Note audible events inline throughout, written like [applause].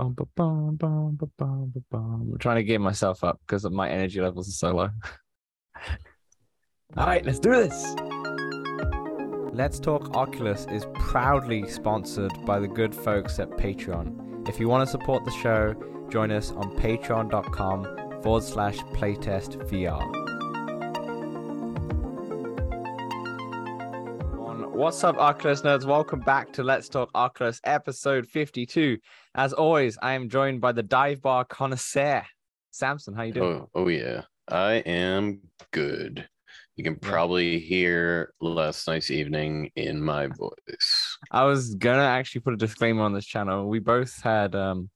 Bum, bum, bum. I'm trying to get myself up because my energy levels are so low. [laughs] All right, let's do this. Let's Talk Oculus is proudly sponsored by the good folks at Patreon. If you want to support the show, join us on patreon.com forward slash playtest VR. What's up, Oculus nerds? Welcome back to Let's Talk Oculus, episode 52. As always, I am joined by the dive bar connoisseur, Samson. How you doing? Oh, oh yeah, I am good. You can probably hear last night's evening in my voice. I was gonna actually put a disclaimer on this channel. We both had um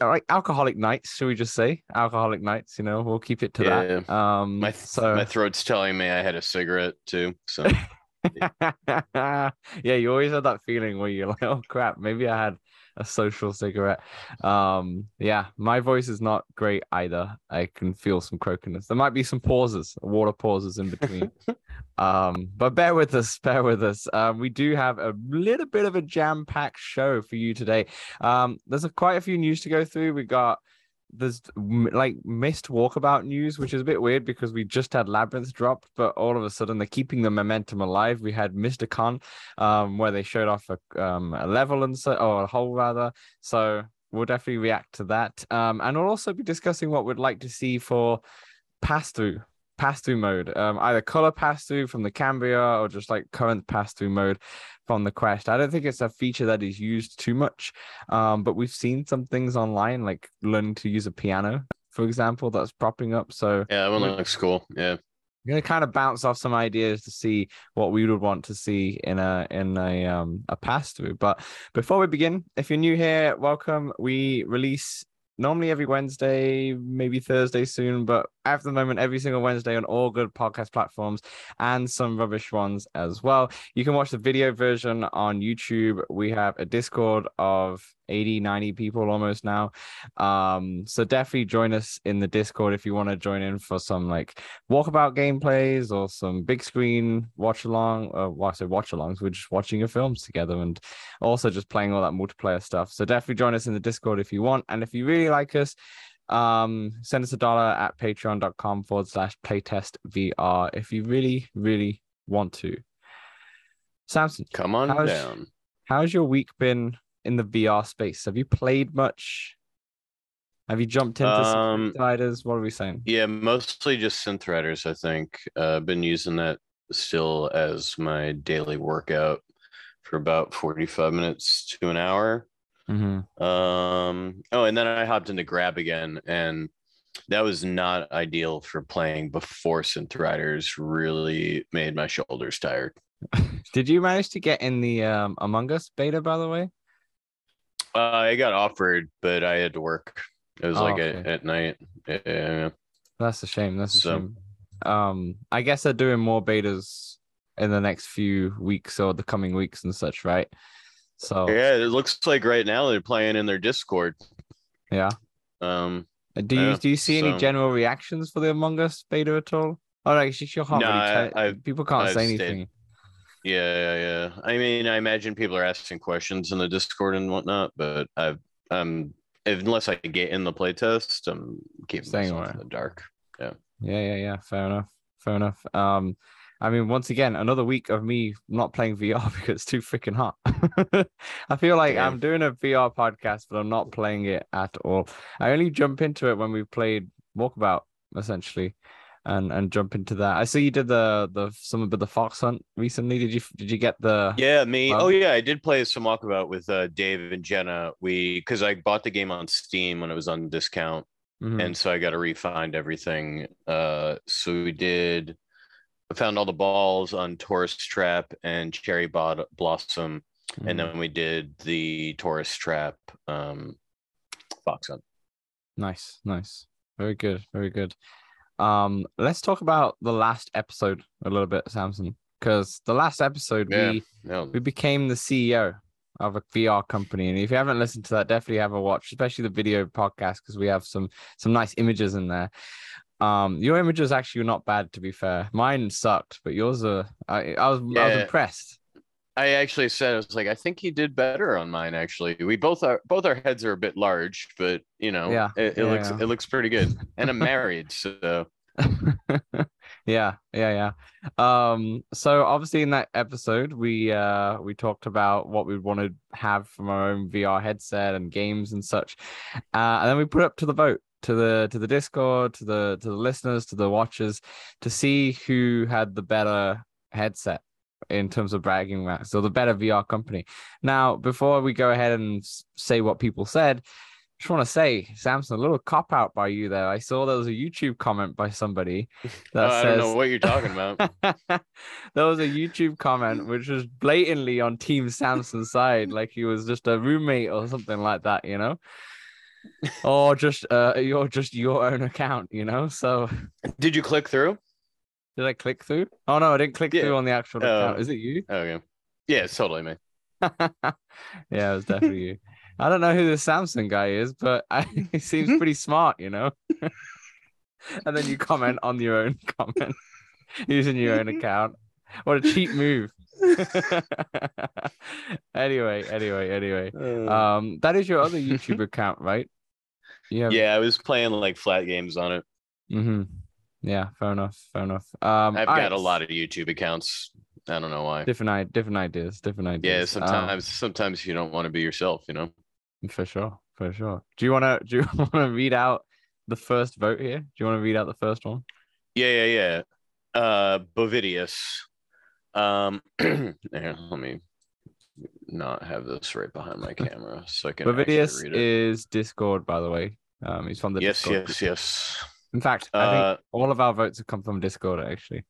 like alcoholic nights, should we just say alcoholic nights? You know, we'll keep it to Yeah. that. Um, My so my throat's telling me I had a cigarette too. So [laughs] [laughs] yeah, you always had that feeling where you're like, oh crap, maybe I had a social cigarette. Um, yeah, my voice is not great either. I can feel some croakiness. There might be some pauses, water pauses in between. [laughs] um, but bear with us, bear with us. Um, we do have a little bit of a jam-packed show for you today. Um, there's a, quite a few news to go through. We got there's like Myst walkabout news, which is a bit weird because we just had Labyrinth dropped, but all of a sudden they're keeping the momentum alive. We had MystCon, um, where they showed off a, um, a level and so, or a hole rather. So we'll definitely react to that. Um, and we'll also be discussing what we'd like to see for pass through. Pass through mode, um, either color pass through from the Cambria or just like current pass through mode from the Quest. I don't think it's a feature that is used too much, um, but we've seen some things online, like learning to use a piano, for example, that's propping up. So yeah, that one looks cool. Yeah. I'm gonna kind of bounce off some ideas to see what we would want to see in a in a um a pass through. But before we begin, if you're new here, welcome. We release normally every Wednesday, maybe Thursday soon, but at the moment, every single Wednesday on all good podcast platforms and some rubbish ones as well. You can watch the video version on YouTube. We have a Discord of 80, 90 people almost now. Um, so definitely join us in the Discord if you want to join in for some like walkabout gameplays or some big screen watch along. Uh, well, I say watch alongs. We're just watching your films together and also just playing all that multiplayer stuff. So definitely join us in the Discord if you want. And if you really like us, um, send us a dollar at patreon.com forward slash playtest VR if you really, really want to. Samson, Come on How's- down. how's your week been in the VR space? Have you played much? Have you jumped into some Um, sliders? What are we saying? Yeah, mostly just synth riders, I think. Uh, I've been using that still as my daily workout for about 45 minutes to an hour. Mm-hmm. Um, oh, and then I hopped into Grab again, and that was not ideal for playing before Synth Riders really made my shoulders tired. [laughs] Did you manage to get in the um, Among Us beta, by the way? Uh, I got offered, but I had to work. It was Oh, like okay. at, at night. Yeah. That's a shame. That's a So- shame. Um, I guess they're doing more betas in the next few weeks or the coming weeks and such, right? So Yeah, it looks like right now they're playing in their Discord. yeah. Um, Do you Yeah, do you see any general reactions for the Among Us beta at all? Oh, like she can't No, really I- people can't I've say stayed- anything. yeah, yeah, yeah. I mean, I imagine people are asking questions in the Discord and whatnot, but I've um unless I get in the playtest, I'm keeping Staying myself away. in the dark. Yeah. Yeah, yeah, yeah. Fair enough. Fair enough. Um, I mean, once again, another week of me not playing VR [laughs] because it's too freaking hot. [laughs] I feel like Damn. I'm doing a VR podcast, but I'm not playing it at all. I only jump into it when we played Walkabout, essentially, and and jump into that. I see you did the the some of the Fox Hunt recently. Did you did you get the? Yeah, me. Well- oh yeah, I did play some walkabout with uh, Dave and Jenna. We because I bought the game on Steam when it was on discount, Mhm. and so I got to refind everything. Uh, so we did. I found all the balls on Tourist Trap and Cherry Bod- Blossom, Mhm. and then we did the Tourist Trap um, Fox Hunt. Nice, nice. Very good, very good. Um, let's talk about the last episode a little bit, Samson, because the last episode Yeah. we No, we became the CEO of a VR company, and if you haven't listened to that, definitely have a watch, especially the video podcast, because we have some some nice images in there. Um, your images actually were not bad, to be fair. Mine sucked, but yours are. I, I was I was impressed. I actually said I was like, I think he did better on mine. Actually, we both are both our heads are a bit large, but you know, Yeah, it, it yeah, looks yeah. it looks pretty good. [laughs] And I'm married, so yeah, yeah, yeah. Um, so obviously in that episode we uh we talked about what we want to have from our own VR headset and games and such. Uh and then we put it up to the vote to the to the Discord, to the to the listeners, to the watchers to see who had the better headset in terms of bragging rights or the better VR company. Now, before we go ahead and say what people said, just want to say, Samson, a little cop out by you there. I saw there was a YouTube comment by somebody [laughs] that Uh, I don't know what you're talking about. [laughs] there was a YouTube comment which was blatantly on Team Samson's side, like he was just a roommate or something like that, you know, or just uh, you're just your own account, you know. So Did you click through? did I click through? Oh no, I didn't click Yeah. through on the actual Oh. account. Is it you? Okay. Yeah, it's totally me. [laughs] yeah, it was definitely you. I don't know who this Samson guy is, but I, [laughs] he seems pretty smart, you know. [laughs] and then you comment on your own comment using your own account. What a cheap move. [laughs] anyway, anyway, anyway. Um, that is your other [laughs] YouTube account, right? Yeah. yeah, I was playing like flat games on it. Mm-hmm. Yeah. Fair enough. Fair enough. Um, I've got right, a lot of YouTube accounts. I don't know why. different, i- different ideas. Different Yeah, ideas. Um, sometimes sometimes you don't want to be yourself, you know. for sure. For sure. Do you wanna? [laughs] Do you wanna read out the first vote here? Do you want to read out the first one? Yeah, yeah, yeah. Uh Bovidius. Um [clears throat] here, let me not have this right behind my camera so I can Bovidius is Discord, by the way. Um, he's from the yes, Discord. yes, yes. In fact, I Uh think all of our votes have come from Discord, actually.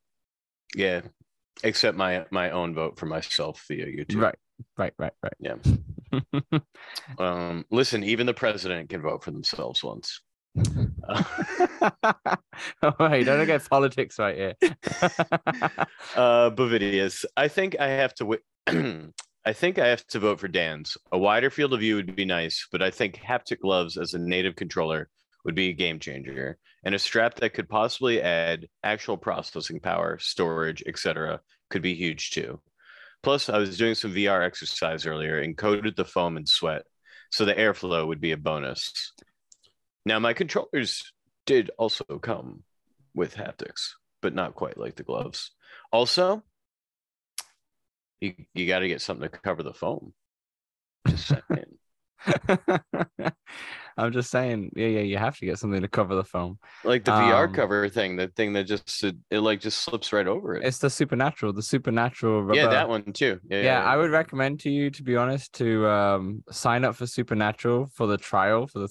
yeah. Except my my own vote for myself via YouTube. Right, right, right, right. Yeah. [laughs] Um listen, even the president can vote for themselves once. [laughs] Oh, wait, don't get politics right here. [laughs] uh Bovidius. I think I have to wi- [clears throat] I think I have to vote for Dan's. A wider field of view would be nice, but I think haptic gloves as a native controller would be a game changer. And a strap that could possibly add actual processing power, storage, etc., could be huge too. Plus, I was doing some VR exercise earlier and coated the foam in sweat, so the airflow would be a bonus. Now, my controllers did also come with haptics, but not quite like the gloves. Also, you you got to get something to cover the foam. Just saying. [laughs] [laughs] I'm just saying, yeah, yeah, you have to get something to cover the foam. like the VR Um, cover thing, the thing that just it, it like just slips right over it. It's the supernatural, the supernatural rubber. yeah, that one too. Yeah, yeah, I would recommend to you, to be honest, to um sign up for Supernatural for the trial for the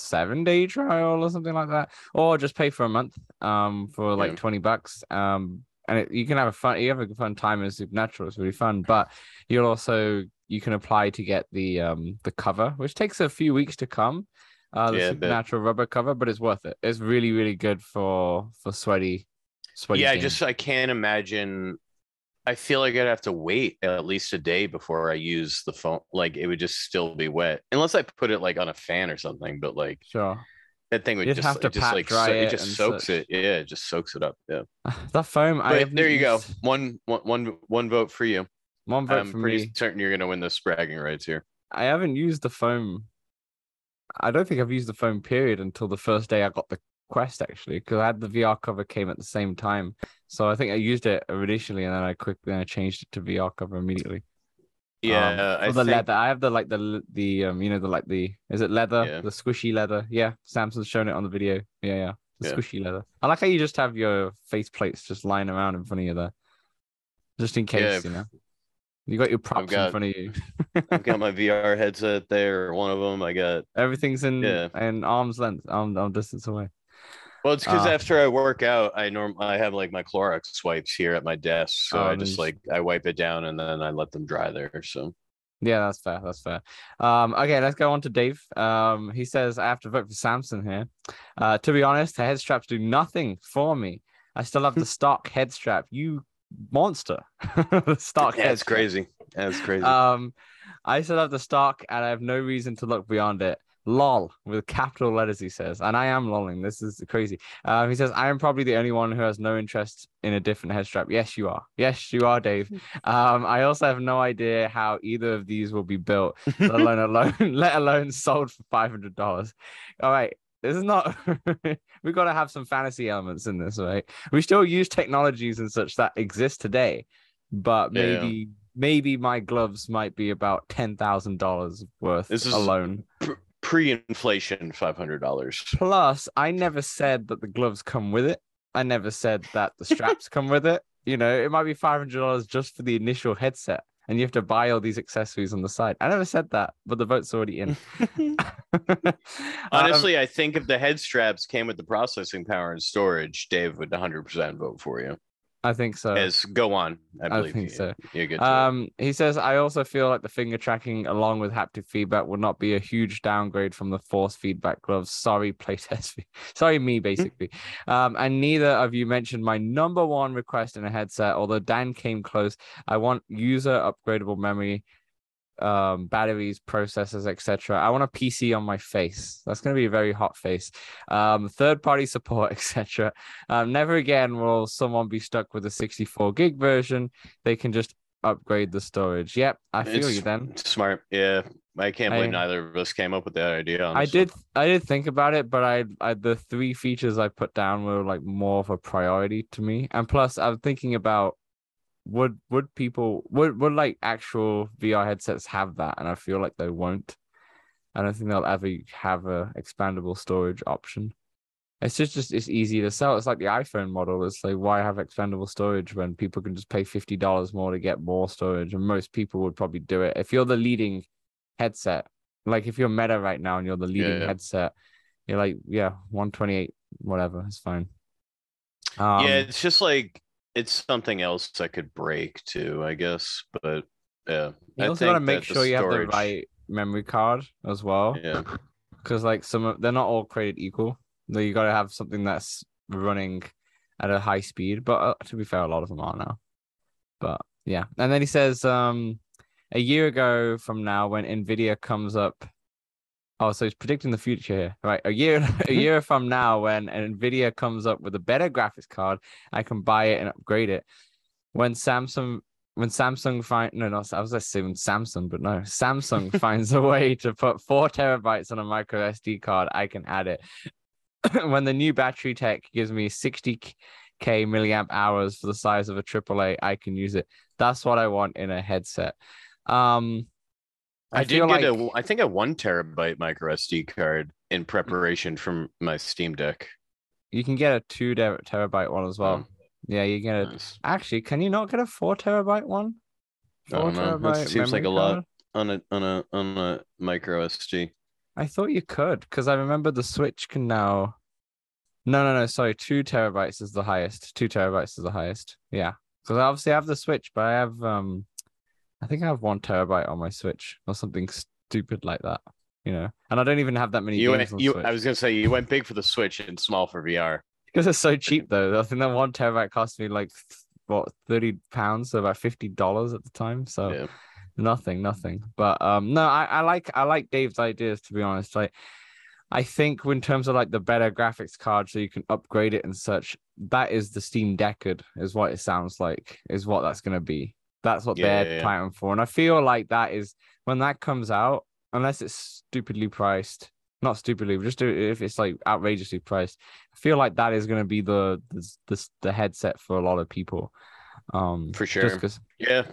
seven day trial or something like that, or just pay for a month um for like Yeah. twenty bucks um and it, you can have a fun you have a fun time in Supernatural. It's really fun, but you'll also you can apply to get the um the cover, which takes a few weeks to come. Uh, the Yeah, supernatural rubber cover, but it's worth it. It's really, really good for for sweaty, sweaty. yeah, I just I can't imagine. I feel like I'd have to wait at least a day before I use the phone. Like it would just still be wet, unless I put it like on a fan or something. But like sure. that thing would You'd just have to it just like dry so- it it just soaks such. it. Yeah, it just soaks it up. Yeah. [sighs] That foam. I But there you go. One one one one vote for you. One vote I'm for pretty me. certain you're gonna win this bragging rights here. I haven't used the foam. I don't think I've used the foam period until the first day I got the Quest actually, because I had the VR cover came at the same time. So I think I used it initially, and then I quickly then I changed it to VR cover immediately. Yeah, um, I the think leather. I have the like the the um you know the like the is it leather Yeah. the squishy leather yeah Samson's shown it on the video yeah yeah the Yeah. squishy leather I like how you just have your face plates just lying around in front of you there just in case Yeah. you know you got your props in front of you [laughs] I've got my [laughs] VR headset there. One of them I got. everything's in Yeah. in arm's length arm, arm distance away Well, it's because Ah. after I work out, I norm I have like my Clorox wipes here at my desk, so Oh, I just like I wipe it down and then I let them dry there. So Yeah, that's fair. That's fair. Um, okay, let's go on to Dave. Um, he says I have to vote for Samson here. Uh, to be honest, the head straps do nothing for me. I still have the [laughs] stock head strap. You monster. [laughs] the stock yeah, head it's crazy. That's crazy. Um, I still have the stock, and I have no reason to look beyond it. Lol with capital letters he says and i am lolling this is crazy. Um, he says i am probably the only one who has no interest in a different head strap. Yes you are. Yes you are dave. [laughs] Um, i also have no idea how either of these will be built let [laughs] alone alone [laughs] let alone sold for $500 all right this is not we've got to have some fantasy elements in this right? We still use technologies and such that exist today but Yeah. maybe maybe my gloves might be about ten thousand dollars worth This is- alone. Pre-inflation, five hundred dollars. Plus, I never said that the gloves come with it. I never said that the straps come with it. You know, it might be five hundred dollars just for the initial headset, and you have to buy all these accessories on the side. I never said that, but the vote's already in. [laughs] [laughs] Um, Honestly, I think if the head straps came with the processing power and storage, Dave would 100% vote for you. I think so. As go on, I I believe think you. so. You get to it. Um, he says, I also feel like the finger tracking along with haptic feedback would not be a huge downgrade from the force feedback gloves. Sorry, [laughs] playtest. fe- Sorry, me, basically. um, and neither of you mentioned my number one request in a headset, although Dan came close. I want user upgradable memory, um, batteries, processors, etc. I want a PC on my face. That's going to be a very hot face. Um, third party support, [laughs] etc. Um, never again will someone be stuck with a 64 gig version. They can just upgrade the storage. Yep, I feel It's you then. Smart. Yeah. I can't believe I- neither of us came up with that idea. I did I did think about it, but I, I the three features I put down were like more of a priority to me. And plus I'm thinking about would would people would would like actual VR headsets have that? And I feel like they won't. I don't think they'll ever have a expandable storage option. It's just, just it's easy to sell. It's like the iPhone model. It's like why have expandable storage when people can just pay fifty dollars more to get more storage, and most people would probably do it. If you're the leading headset, like if you're Meta right now and you're the leading yeah. headset, you're like yeah, one twenty eight, whatever, it's fine. Um, yeah, it's just like it's something else I could break too, I guess. But yeah, you I also got to make sure you have the right memory card as well. Yeah, because like some of they're not all created equal. Though you got to have something that's running at a high speed. But uh, to be fair, a lot of them are now. But yeah, and then he says, um, a year ago from now, when Nvidia comes up. Oh, so he's predicting the future here, right? A year, [laughs] a year [laughs] from now, when Nvidia comes up with a better graphics card, I can buy it and upgrade it. When Samsung when Samsung find no, not I was assuming Samsung, but no, Samsung [laughs] finds a way to put four terabytes on a micro SD card, I can add it. [coughs] when the new battery tech gives me 60k milliamp hours for the size of a AAA, I can use it. That's what I want in a headset. Um, I, I, did get like a I think a one terabyte micro SD card in preparation from my Steam Deck. you can get a two terabyte one as well. Um, yeah, you get a. nice. Actually, can you not get a four terabyte one? I don't know. That seems like a lot. on a on a on a micro SD. I thought you could because I remember the Switch can now. No, no, no. Sorry, two terabytes is the highest. Two terabytes is the highest. Yeah, because I obviously have the Switch, but I have um, I think I have one terabyte on my Switch or something stupid like that. You know, and I don't even have that many You games went, you Switch I was gonna say you went big for the Switch and small for VR. because [laughs] it's so cheap though. I think that one terabyte cost me like what thirty pounds, so about fifty dollars at the time. So Yeah. nothing nothing but um no I, I like i like dave's ideas to be honest like i think in terms of like the better graphics card so you can upgrade it and such that is the steam deckard is what it sounds like is what that's going to be that's what Yeah, they're yeah, planning for and i feel like that is when that comes out unless it's stupidly priced not stupidly but just do- if it's like outrageously priced i feel like that is going to be the, the the the headset for a lot of people um For sure. Yeah,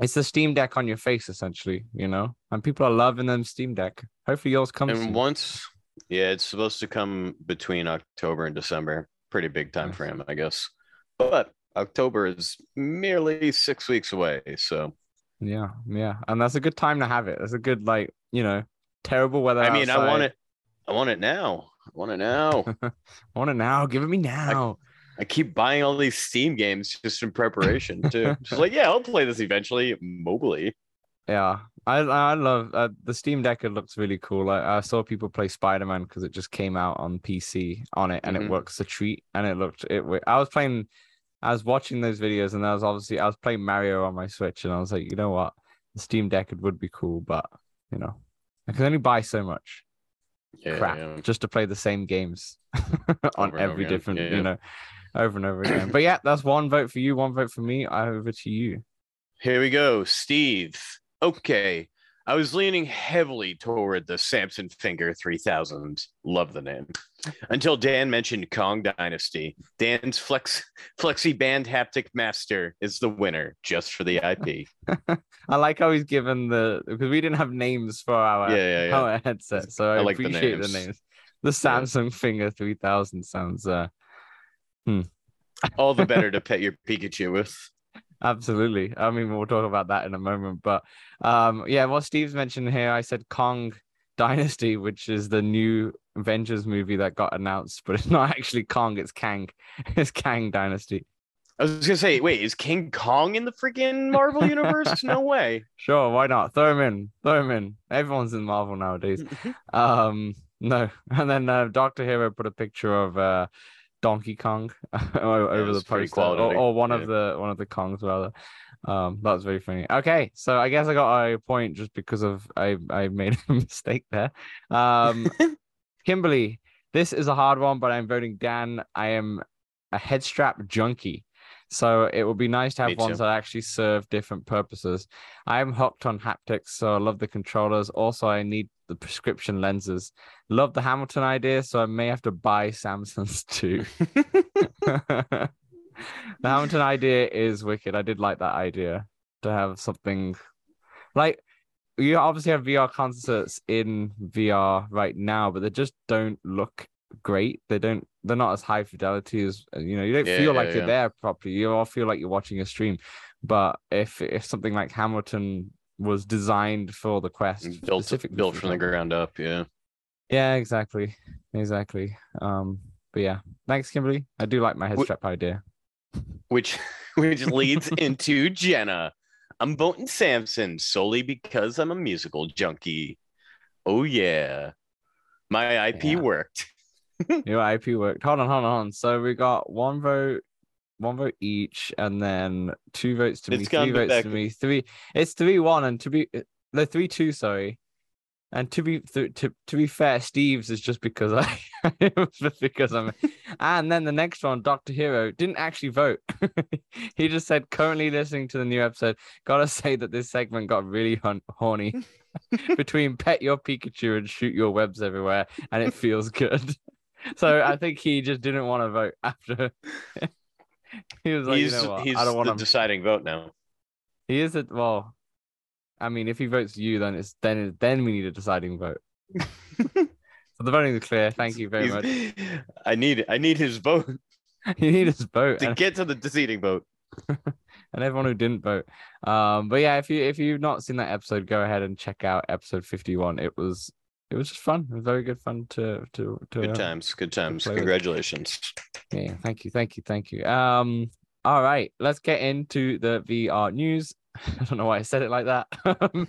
it's the Steam Deck on your face, essentially, you know, and people are loving them Steam Deck. Hopefully, yours comes. and soon. once yeah, it's supposed to come between October and December. Pretty big time Nice. frame, I guess. But October is merely six weeks away, so Yeah, yeah, and that's a good time to have it. That's a good, like, you know, terrible weather. I mean, I want it. I want it now. I want it now. I [laughs] want it now. Give it me now. I keep buying all these Steam games just in preparation too. [laughs] just like, yeah, I'll play this eventually, mobily. Yeah, I I love uh, the Steam Deck. It looks really cool. I, I saw people play Spider Man because it just came out on PC on it, and Mhm. it works a treat. And it looked it. I was playing, I was watching those videos, and I was obviously I was playing Mario on my Switch, and I was like, you know what, the Steam Deck it would be cool, but you know, I can only buy so much. Yeah, crap yeah. just to play the same games [laughs] on Over and over every different, Yeah, you know, over and over again. But yeah, that's one vote for you, one vote for me. I over to you. Here we go, Steve. Okay. I was leaning heavily toward the Samson Finger 3000. Love the name. Until Dan mentioned Kong Dynasty. Dan's Flex Flexi Band Haptic Master is the winner just for the IP. [laughs] I like how he's given the because we didn't have names for our Yeah, yeah, yeah. our headset, so I, I like appreciate the names. names. The Samsung Finger 3000 sounds uh All the better [laughs] to pet your Pikachu with. Absolutely. I mean, we'll talk about that in a moment. But um, yeah, what Steve's mentioned here, I said Kong Dynasty, which is the new Avengers movie that got announced, but it's not actually Kong, it's Kang. [laughs] It's Kang Dynasty. I was gonna say, wait, is King Kong in the freaking Marvel universe? No [laughs] way. Sure, why not? Throw him in. Throw him in. Everyone's in Marvel nowadays. [laughs] Um, no. And then uh, Doctor Hero put a picture of uh Donkey Kong [laughs] over the it's pretty poster, or, or one of the one of the Kongs rather. Um, that was very funny. Okay, so I guess I got a point just because of I I made [laughs] a mistake there. Um, [laughs] Kimberly, this is a hard one, but I'm voting Dan. I am a head strap junkie. So it would be nice to have ones that actually serve different purposes. I am hooked on haptics, so I love the controllers. Also, I need the prescription lenses. Love the Hamilton idea, so I may have to buy Samsung's [laughs] too. [laughs] the Hamilton idea is wicked. I did like that idea to have something like you obviously have VR concerts in VR right now, but they just don't look great. They don't. They're not as high fidelity as you know. You don't Yeah, feel yeah, like you're there properly. You all feel like you're watching a stream. But if if something like Hamilton was designed for the Quest, built built from the ground up, yeah. yeah, exactly, exactly. Um, but yeah, thanks, Kimberly. I do like my head strap idea. which [laughs] which leads [laughs] into Jenna. I'm voting Samson solely because I'm a musical junkie. Oh yeah. My IP Yeah. worked. [laughs] Your IP worked. Hold on, hold on. So we got one vote, one vote each, and then two votes to me, three votes back- to me, three. It's three one, and to be the three two. Sorry, and to be th- to to be fair, Steve's is just because I [laughs] it was just because I'm. and then the next one, Doctor Hero, didn't actually vote. [laughs] he just said currently listening to the new episode. Gotta say that this segment got really hun- horny. [laughs] Between pet your Pikachu and shoot your webs everywhere, and it feels good. So I think he just didn't want to vote after. [laughs] he was like, he's you know what? he's I don't the want to. deciding vote now. He is it. Well, I mean, if he votes you, then it's then then we need a deciding vote. [laughs] so the voting is clear. Thank you very much. [laughs] I need I need his vote you need his vote to and, get to the deciding vote. and everyone who didn't vote. Um, but yeah, if you if you've not seen that episode, go ahead and check out episode fifty one. It was it was just fun. It was very good fun to to to Good uh, times, good times. play with. Congratulations. Yeah, thank you, thank you, thank you. Um, all right, let's get into the VR news. [laughs] I don't know why I said it like that. [laughs]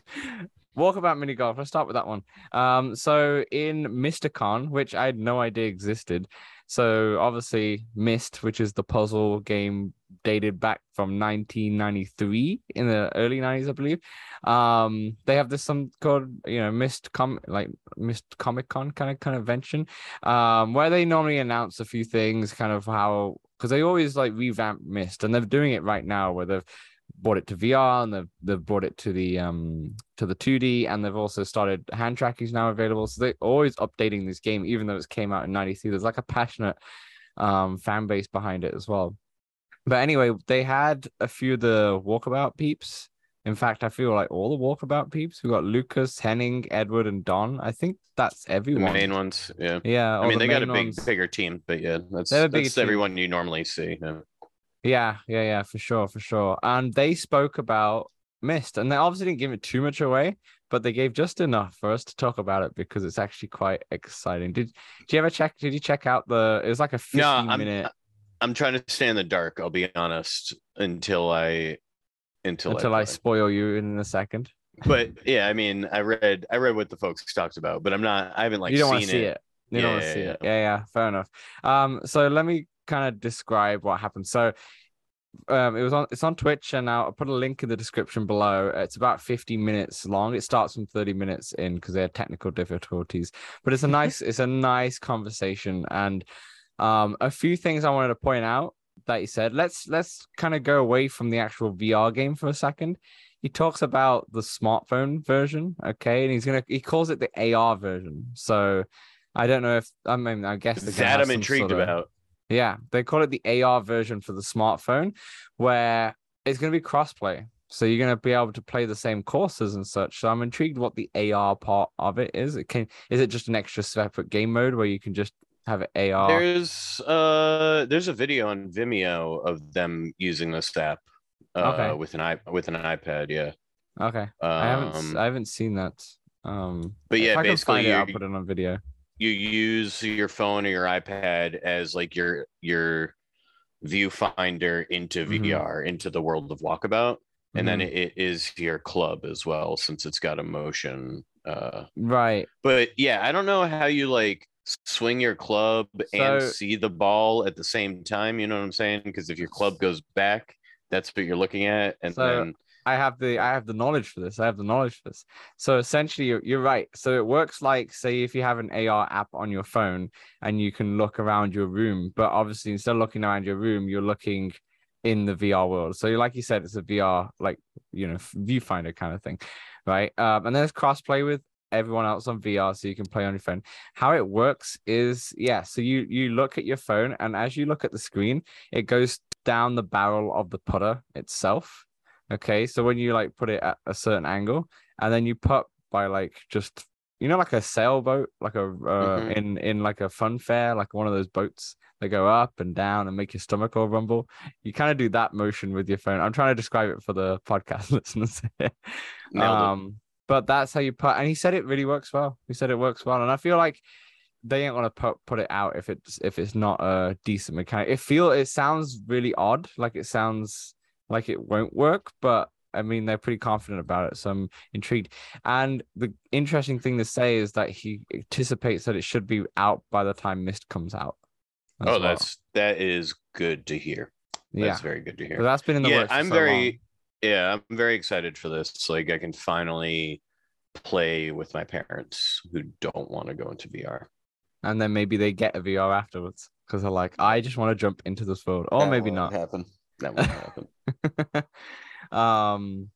Walkabout mini golf. Let's start with that one. Um, so in MystCon, which I had no idea existed. So obviously, Myst, which is the puzzle game dated back from 1993 in the early 90s, I believe. Um, they have this some called you know Myst com like Myst Comic Con kind of convention um, where they normally announce a few things, kind of how because they always like revamp Myst, and they're doing it right now where they've brought it to VR and they've they've brought it to the um to the 2D, and they've also started hand tracking is now available. So they're always updating this game, even though it came out in '93. There's like a passionate um fan base behind it as well. But anyway, they had a few of the walkabout peeps. In fact, I feel like all the walkabout peeps. We got Lucas, Henning, Edward, and Don. I think that's everyone. The main ones, yeah. Yeah, I mean, the they got a big, ones. bigger team, but yeah, that's that's team. everyone you normally see. Yeah. Yeah, yeah, yeah, for sure, for sure. And they spoke about Myst, and they obviously didn't give it too much away, but they gave just enough for us to talk about it because it's actually quite exciting. Did Did you ever check? Did you check out the? It was like a fifteen No, I'm- minute I'm trying to stay in the dark. I'll be honest until I until, until I, I spoil you in a second. But yeah, I mean, I read I read what the folks talked about, but I'm not. I haven't like you don't seen want to see it. it. You don't want to see yeah, it. Yeah, yeah, fair enough. Um, so let me kind of describe what happened. So um, it was on it's on Twitch, and I'll put a link in the description below. It's about 50 minutes long. It starts from 30 minutes in because they had technical difficulties, but it's a nice [laughs] it's a nice conversation and um a few things I wanted to point out that he said. Let's let's kind of go away from the actual VR game for a second. He talks about the smartphone version, okay, and he's gonna he calls it the AR version. So I don't know if I mean I guess That I'm intrigued sort of- about. Yeah, they call it the AR version for the smartphone, where it's going to be crossplay. So you're going to be able to play the same courses and such. So I'm intrigued what the AR part of it is. It can is it just an extra separate game mode where you can just have AR? There's uh there's a video on Vimeo of them using this app uh Okay. with an i with an iPad, yeah. Okay, I haven't Um, I haven't seen that. Um, but yeah, I can basically it, I'll put it on video. You use your phone or your iPad as like your your viewfinder into Mhm. VR, into the world of Walkabout. And then Mhm. it, is your club as well, since it's got a motion. Uh, right, but yeah, I don't know how you like swing your club and see the ball at the same time. You know what I'm saying? Because if your club goes back, that's what you're looking at, and So- then I have the I have the knowledge for this. I have the knowledge for this. So essentially, you're, you're right. So it works like say if you have an AR app on your phone and you can look around your room, but obviously instead of looking around your room, you're looking in the VR world. So like you said, it's a VR like you know viewfinder kind of thing, right? Um, and there's crossplay with everyone else on VR, so you can play on your phone. How it works is yeah. So you you look at your phone, and as you look at the screen, it goes down the barrel of the putter itself. Okay, so when you like put it at a certain angle, and then you put by like just you know like a sailboat, like a uh, Mhm. in in like a fun fair, like one of those boats that go up and down and make your stomach all rumble. You kind of do that motion with your phone. I'm trying to describe it for the podcast [laughs] listeners. um, but that's how you put. And he said it really works well. He said it works well, and I feel like they ain't gonna put put it out if it's if it's not a decent mechanic. It feel it sounds really odd, like it sounds like it won't work, but I mean they're pretty confident about it, so I'm intrigued. And the interesting thing to say is that he anticipates that it should be out by the time Myst comes out. oh, well. that's that is good to hear. That's yeah. very good to hear. So that's been in the yeah, works. for I'm so very long. yeah, I'm very excited for this. Like I can finally play with my parents who don't want to go into VR. and then maybe they get a VR afterwards because they're like, I just want to jump into this world, or That maybe won't not. happen. That won't happen. [laughs] um,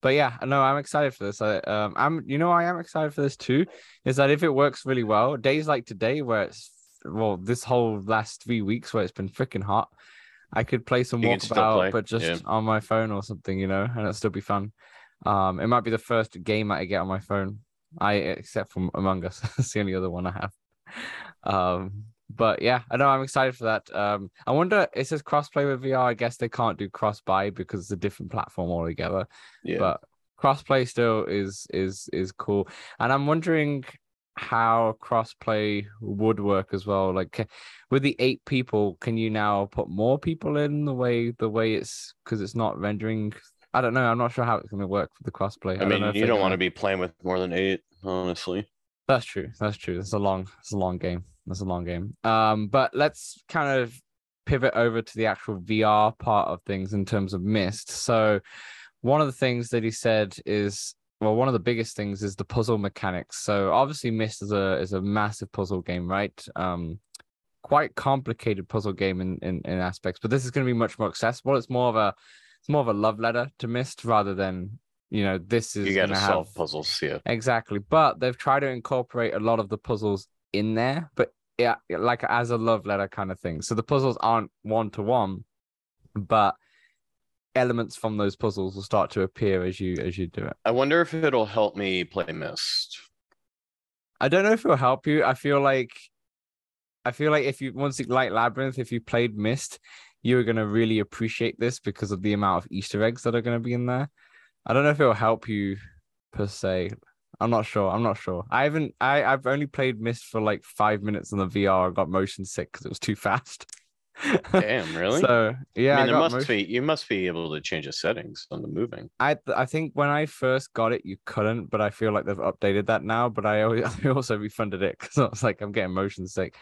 but yeah, no, I'm excited for this. I, um, I'm, you know, I am excited for this too. Is that if it works really well, days like today, where it's well, this whole last three weeks where it's been freaking hot, I could play some You walkabout, play, but just yeah. on my phone or something, you know, and it'll still be fun. Um, it might be the first game I get on my phone. I except from Among Us, [laughs] it's the only other one I have. Um, but yeah, I know I'm excited for that. Um, I wonder it says crossplay with VR. I guess they can't do cross buy because it's a different platform altogether. Yeah. But crossplay still is is is cool, and I'm wondering how crossplay would work as well. Like with the eight people, can you now put more people in the way the way it's because it's not rendering? I don't know. I'm not sure how it's going to work for the crossplay. I don't mean, know if you don't want to be playing with more than eight, honestly. That's true. That's true. It's a long, it's a long game. It's a long game. Um, but let's kind of pivot over to the actual VR part of things in terms of Myst. So, one of the things that he said is, well, one of the biggest things is the puzzle mechanics. So, obviously, Myst is a is a massive puzzle game, right? Um, quite complicated puzzle game in in, in aspects, but this is going to be much more accessible. It's more of a it's more of a love letter to Myst rather than you know this is You got to solve have puzzles. Yeah. Exactly. But they've tried to incorporate a lot of the puzzles in there, but yeah, like as a love letter kind of thing. So the puzzles aren't one to one, but elements from those puzzles will start to appear as you as you do it. I wonder if it'll help me play Myst. I don't know if it'll help you. I feel like I feel like if you once you like Labyrinth, if you played Myst, you're gonna really appreciate this because of the amount of Easter eggs that are gonna be in there. I don't know if it'll help you per se. I'm not sure. I'm not sure. I haven't. I I've only played Myst for like five minutes on the VR. I got motion sick because it was too fast. Damn, [laughs] really? So yeah, I I, mean, it got must motion- be. You must be able to change the settings on the moving. I I think when I first got it, you couldn't, but I feel like they've updated that now. But I always, [laughs] I also refunded it because I was like, I'm getting motion sick.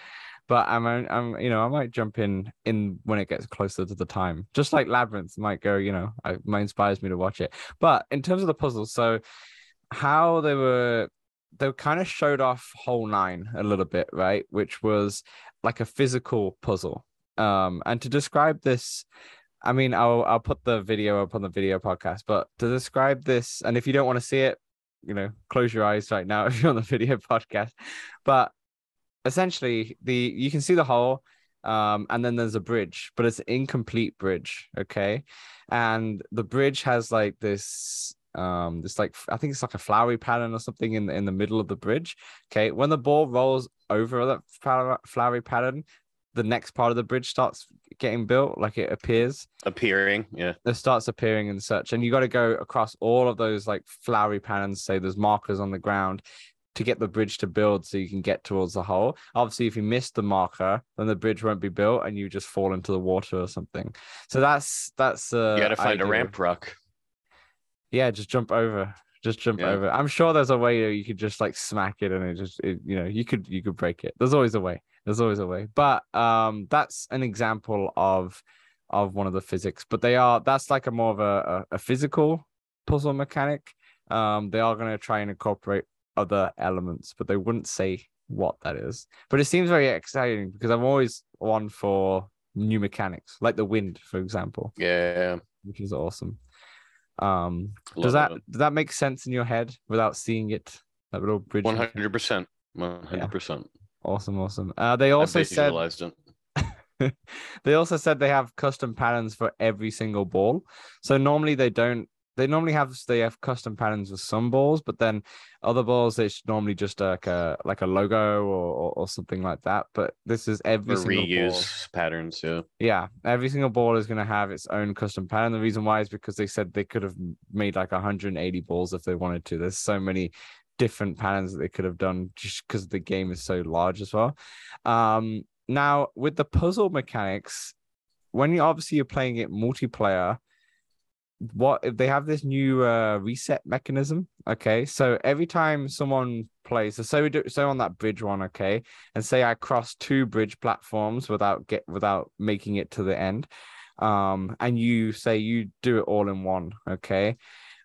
But I'm, I'm, you know, I might jump in in when it gets closer to the time. Just like Labyrinth might go, you know, I, might inspires me to watch it. But in terms of the puzzles, so how they were, they kind of showed off Hole Nine a little bit, right? Which was like a physical puzzle. Um, and to describe this, I mean, I'll I'll put the video up on the video podcast, but to describe this, and if you don't want to see it, you know, close your eyes right now [laughs] if you're on the video podcast. But essentially, the you can see the hole, um, and then there's a bridge, but it's an incomplete bridge, okay? And the bridge has like this um this like i think it's like a flowery pattern or something in the, in the middle of the bridge okay when the ball rolls over that flowery pattern the next part of the bridge starts getting built, like it appears appearing, yeah, it starts appearing and such, and you got to go across all of those like flowery patterns. Say there's markers on the ground to get the bridge to build, so you can get towards the hole. Obviously, if you miss the marker, then the bridge won't be built, and you just fall into the water or something. So that's that's uh, you got to find a ramp rock. Yeah, just jump over just jump yeah. over. I'm sure there's a way you could just like smack it and it just it, you know you could you could break it. There's always a way. There's always a way. But um, that's an example of of one of the physics. But they are that's like a more of a, a, a physical puzzle mechanic. Um, they are going to try and incorporate other elements, but they wouldn't say what that is. But it seems very exciting because I'm always one for new mechanics, like the wind, for example. Yeah, which is awesome. Um, does that does that make sense in your head without seeing it? That little bridge. One hundred percent. One hundred percent. Awesome, awesome. Uh, they also said [laughs] they also said they have custom patterns for every single ball. So normally they don't. They normally have they have custom patterns with some balls, but then other balls it's normally just like a like a logo or, or, or something like that. But this is every single reuse ball. patterns. Yeah, yeah. Every single ball is going to have its own custom pattern. The reason why is because they said they could have made like 180 balls if they wanted to. There's so many different patterns that they could have done just because the game is so large as well. Um, now with the puzzle mechanics, when you obviously you're playing it multiplayer, what if they have this new uh, reset mechanism? Okay, so every time someone plays, so say we do so on that bridge one, okay, and say I cross two bridge platforms without get without making it to the end, um, and you say you do it all in one, okay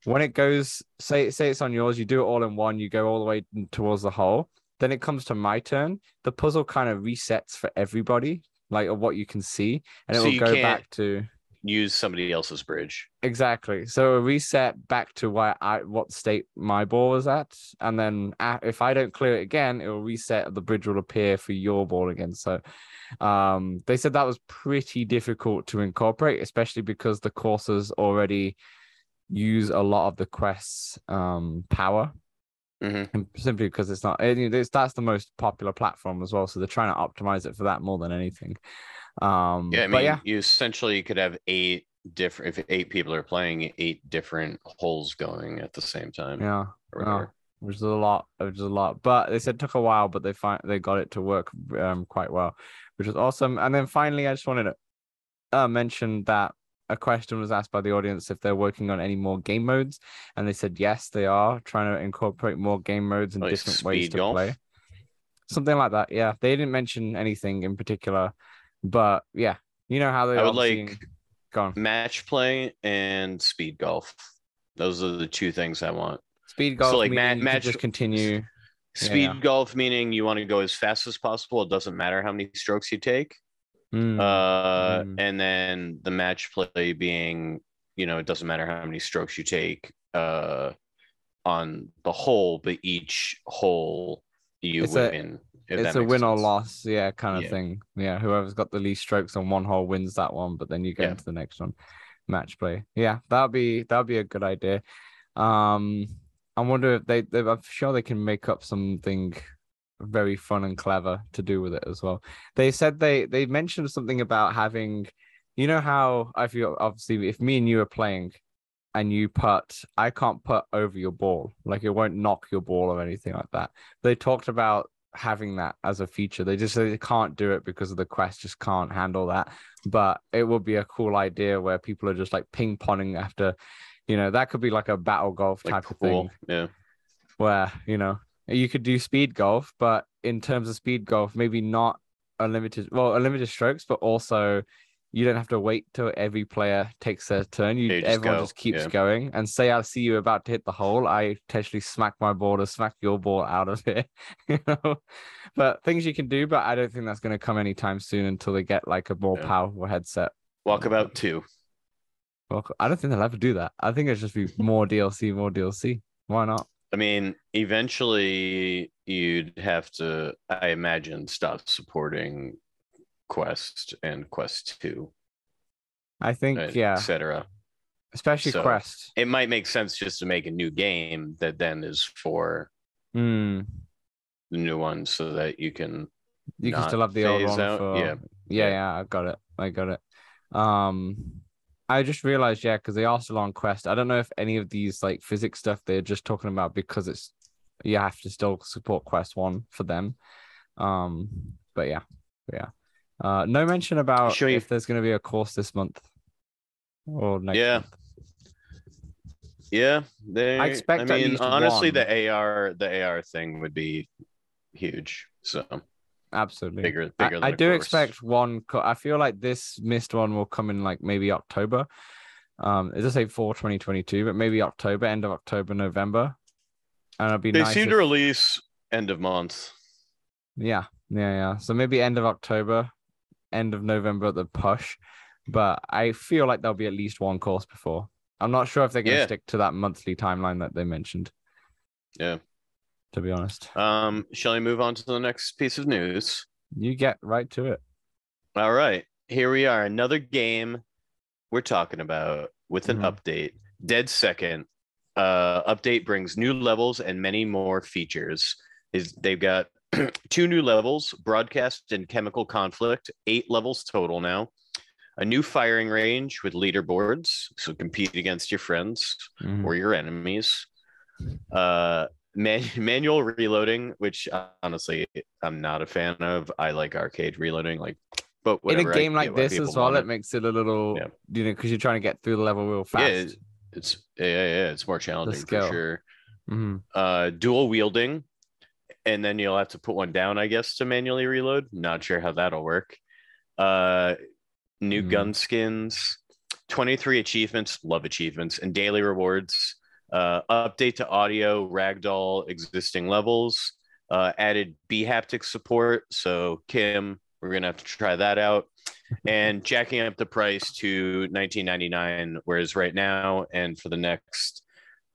when it goes, say say it's on yours, you do it all in one, you go all the way towards the hole. Then it comes to my turn. The puzzle kind of resets for everybody, like of what you can see, and it so will go back to use somebody else's bridge. Exactly. So a reset back to I what state my ball was at, and then if I don't clear it again, it will reset. The bridge will appear for your ball again. So, um, they said that was pretty difficult to incorporate, especially because the courses already use a lot of the quest's um, power. Mm-hmm. simply because it's not it's, that's the most popular platform as well so they're trying to optimize it for that more than anything um yeah i mean yeah. you essentially could have eight different if eight people are playing eight different holes going at the same time yeah, yeah which is a lot which is a lot but they said took a while but they find they got it to work um quite well which is awesome and then finally i just wanted to uh, mention that a question was asked by the audience if they're working on any more game modes, and they said yes, they are trying to incorporate more game modes and like different ways to golf. play. Something like that. Yeah, they didn't mention anything in particular, but yeah, you know how they. I would like gone match play and speed golf. Those are the two things I want. Speed golf. So like ma- match just continue. Speed yeah. golf meaning you want to go as fast as possible. It doesn't matter how many strokes you take. Mm. Uh, mm. and then the match play being, you know, it doesn't matter how many strokes you take uh, on the hole, but each hole you it's win. A, it's a win sense. or loss, yeah, kind of yeah. thing. Yeah, whoever's got the least strokes on one hole wins that one, but then you get yeah. into the next one. Match play, yeah, that'd be that'd be a good idea. Um, I wonder if they, they I'm sure they can make up something very fun and clever to do with it as well. They said they they mentioned something about having, you know how I feel obviously if me and you are playing and you put I can't put over your ball, like it won't knock your ball or anything like that. They talked about having that as a feature. They just they can't do it because of the quest just can't handle that. But it would be a cool idea where people are just like ping ponging after, you know, that could be like a battle golf type like of thing. Yeah. Where, you know, you could do speed golf, but in terms of speed golf, maybe not unlimited well unlimited strokes, but also you don't have to wait till every player takes their turn. You, You just everyone go, just keeps yeah. going. And say I see you about to hit the hole, I potentially smack my ball or smack your ball out of it. [laughs] you know, but things you can do, but I don't think that's going to come anytime soon until they get like a more Yeah. powerful headset. Walkabout two. Well, I don't think they'll ever do that. I think it's just be more DLC, more DLC. Why not? I mean, eventually you'd have to, I imagine, stop supporting Quest and Quest Two, I think, et yeah, cetera. especially So- Quest. It might make sense just to make a new game that then is for Mm, the new one, so that you can. you can still have the old one for yeah. yeah, Yeah. yeah, I got it. I got it. Um, I just realized, yeah, because they are still on Quest. I don't know if any of these like physics stuff they're just talking about because it's you have to still support Quest One for them. Um, but yeah, but yeah. Uh, no mention about Show you- if there's going to be a course this month or next. Yeah. month. Yeah, they. I expect I mean, honestly, one. the AR, the AR thing would be huge. So absolutely. bigger, I, bigger. Than I a do course. expect one. I feel like this missed one will come in like maybe October. Um, it does say for 2022, but maybe October, end of October, November. And it'll be They nice. seem if- to release end of month. yeah, yeah, yeah. So maybe end of October, end of November at the push. But I feel like there'll be at least one course before. I'm not sure if they're going to Yeah. stick to that monthly timeline that they mentioned. Yeah. To be honest, Um, shall we move on to the next piece of news? you get right to it. All right, here we are. Another game we're talking about with an Mhm. update. Dead Second. Uh, update brings new levels and many more features. Is they've got [clears throat] two new levels: broadcast and chemical conflict. Eight levels total now. A new firing range with leaderboards, so compete against your friends Mhm. or your enemies. Uh, man- [laughs] manual reloading, which uh, honestly I'm not a fan of. I like arcade reloading, like, but In a game like this as well, it makes it a little, Yeah. you know, because you're trying to get through the level real fast. Yeah, it- it's yeah, yeah, it's more challenging for sure. Mhm. Uh, dual wielding, and then you'll have to put one down, I guess, to manually reload. Not sure how that'll work. Uh, new Hmm. gun skins, 23 achievements, love achievements, and daily rewards. Uh, update to audio, ragdoll existing levels. Uh, added bHaptic support. So Kim, we're gonna have to try that out. [laughs] And jacking up the price to 19.99, whereas right now and for the next,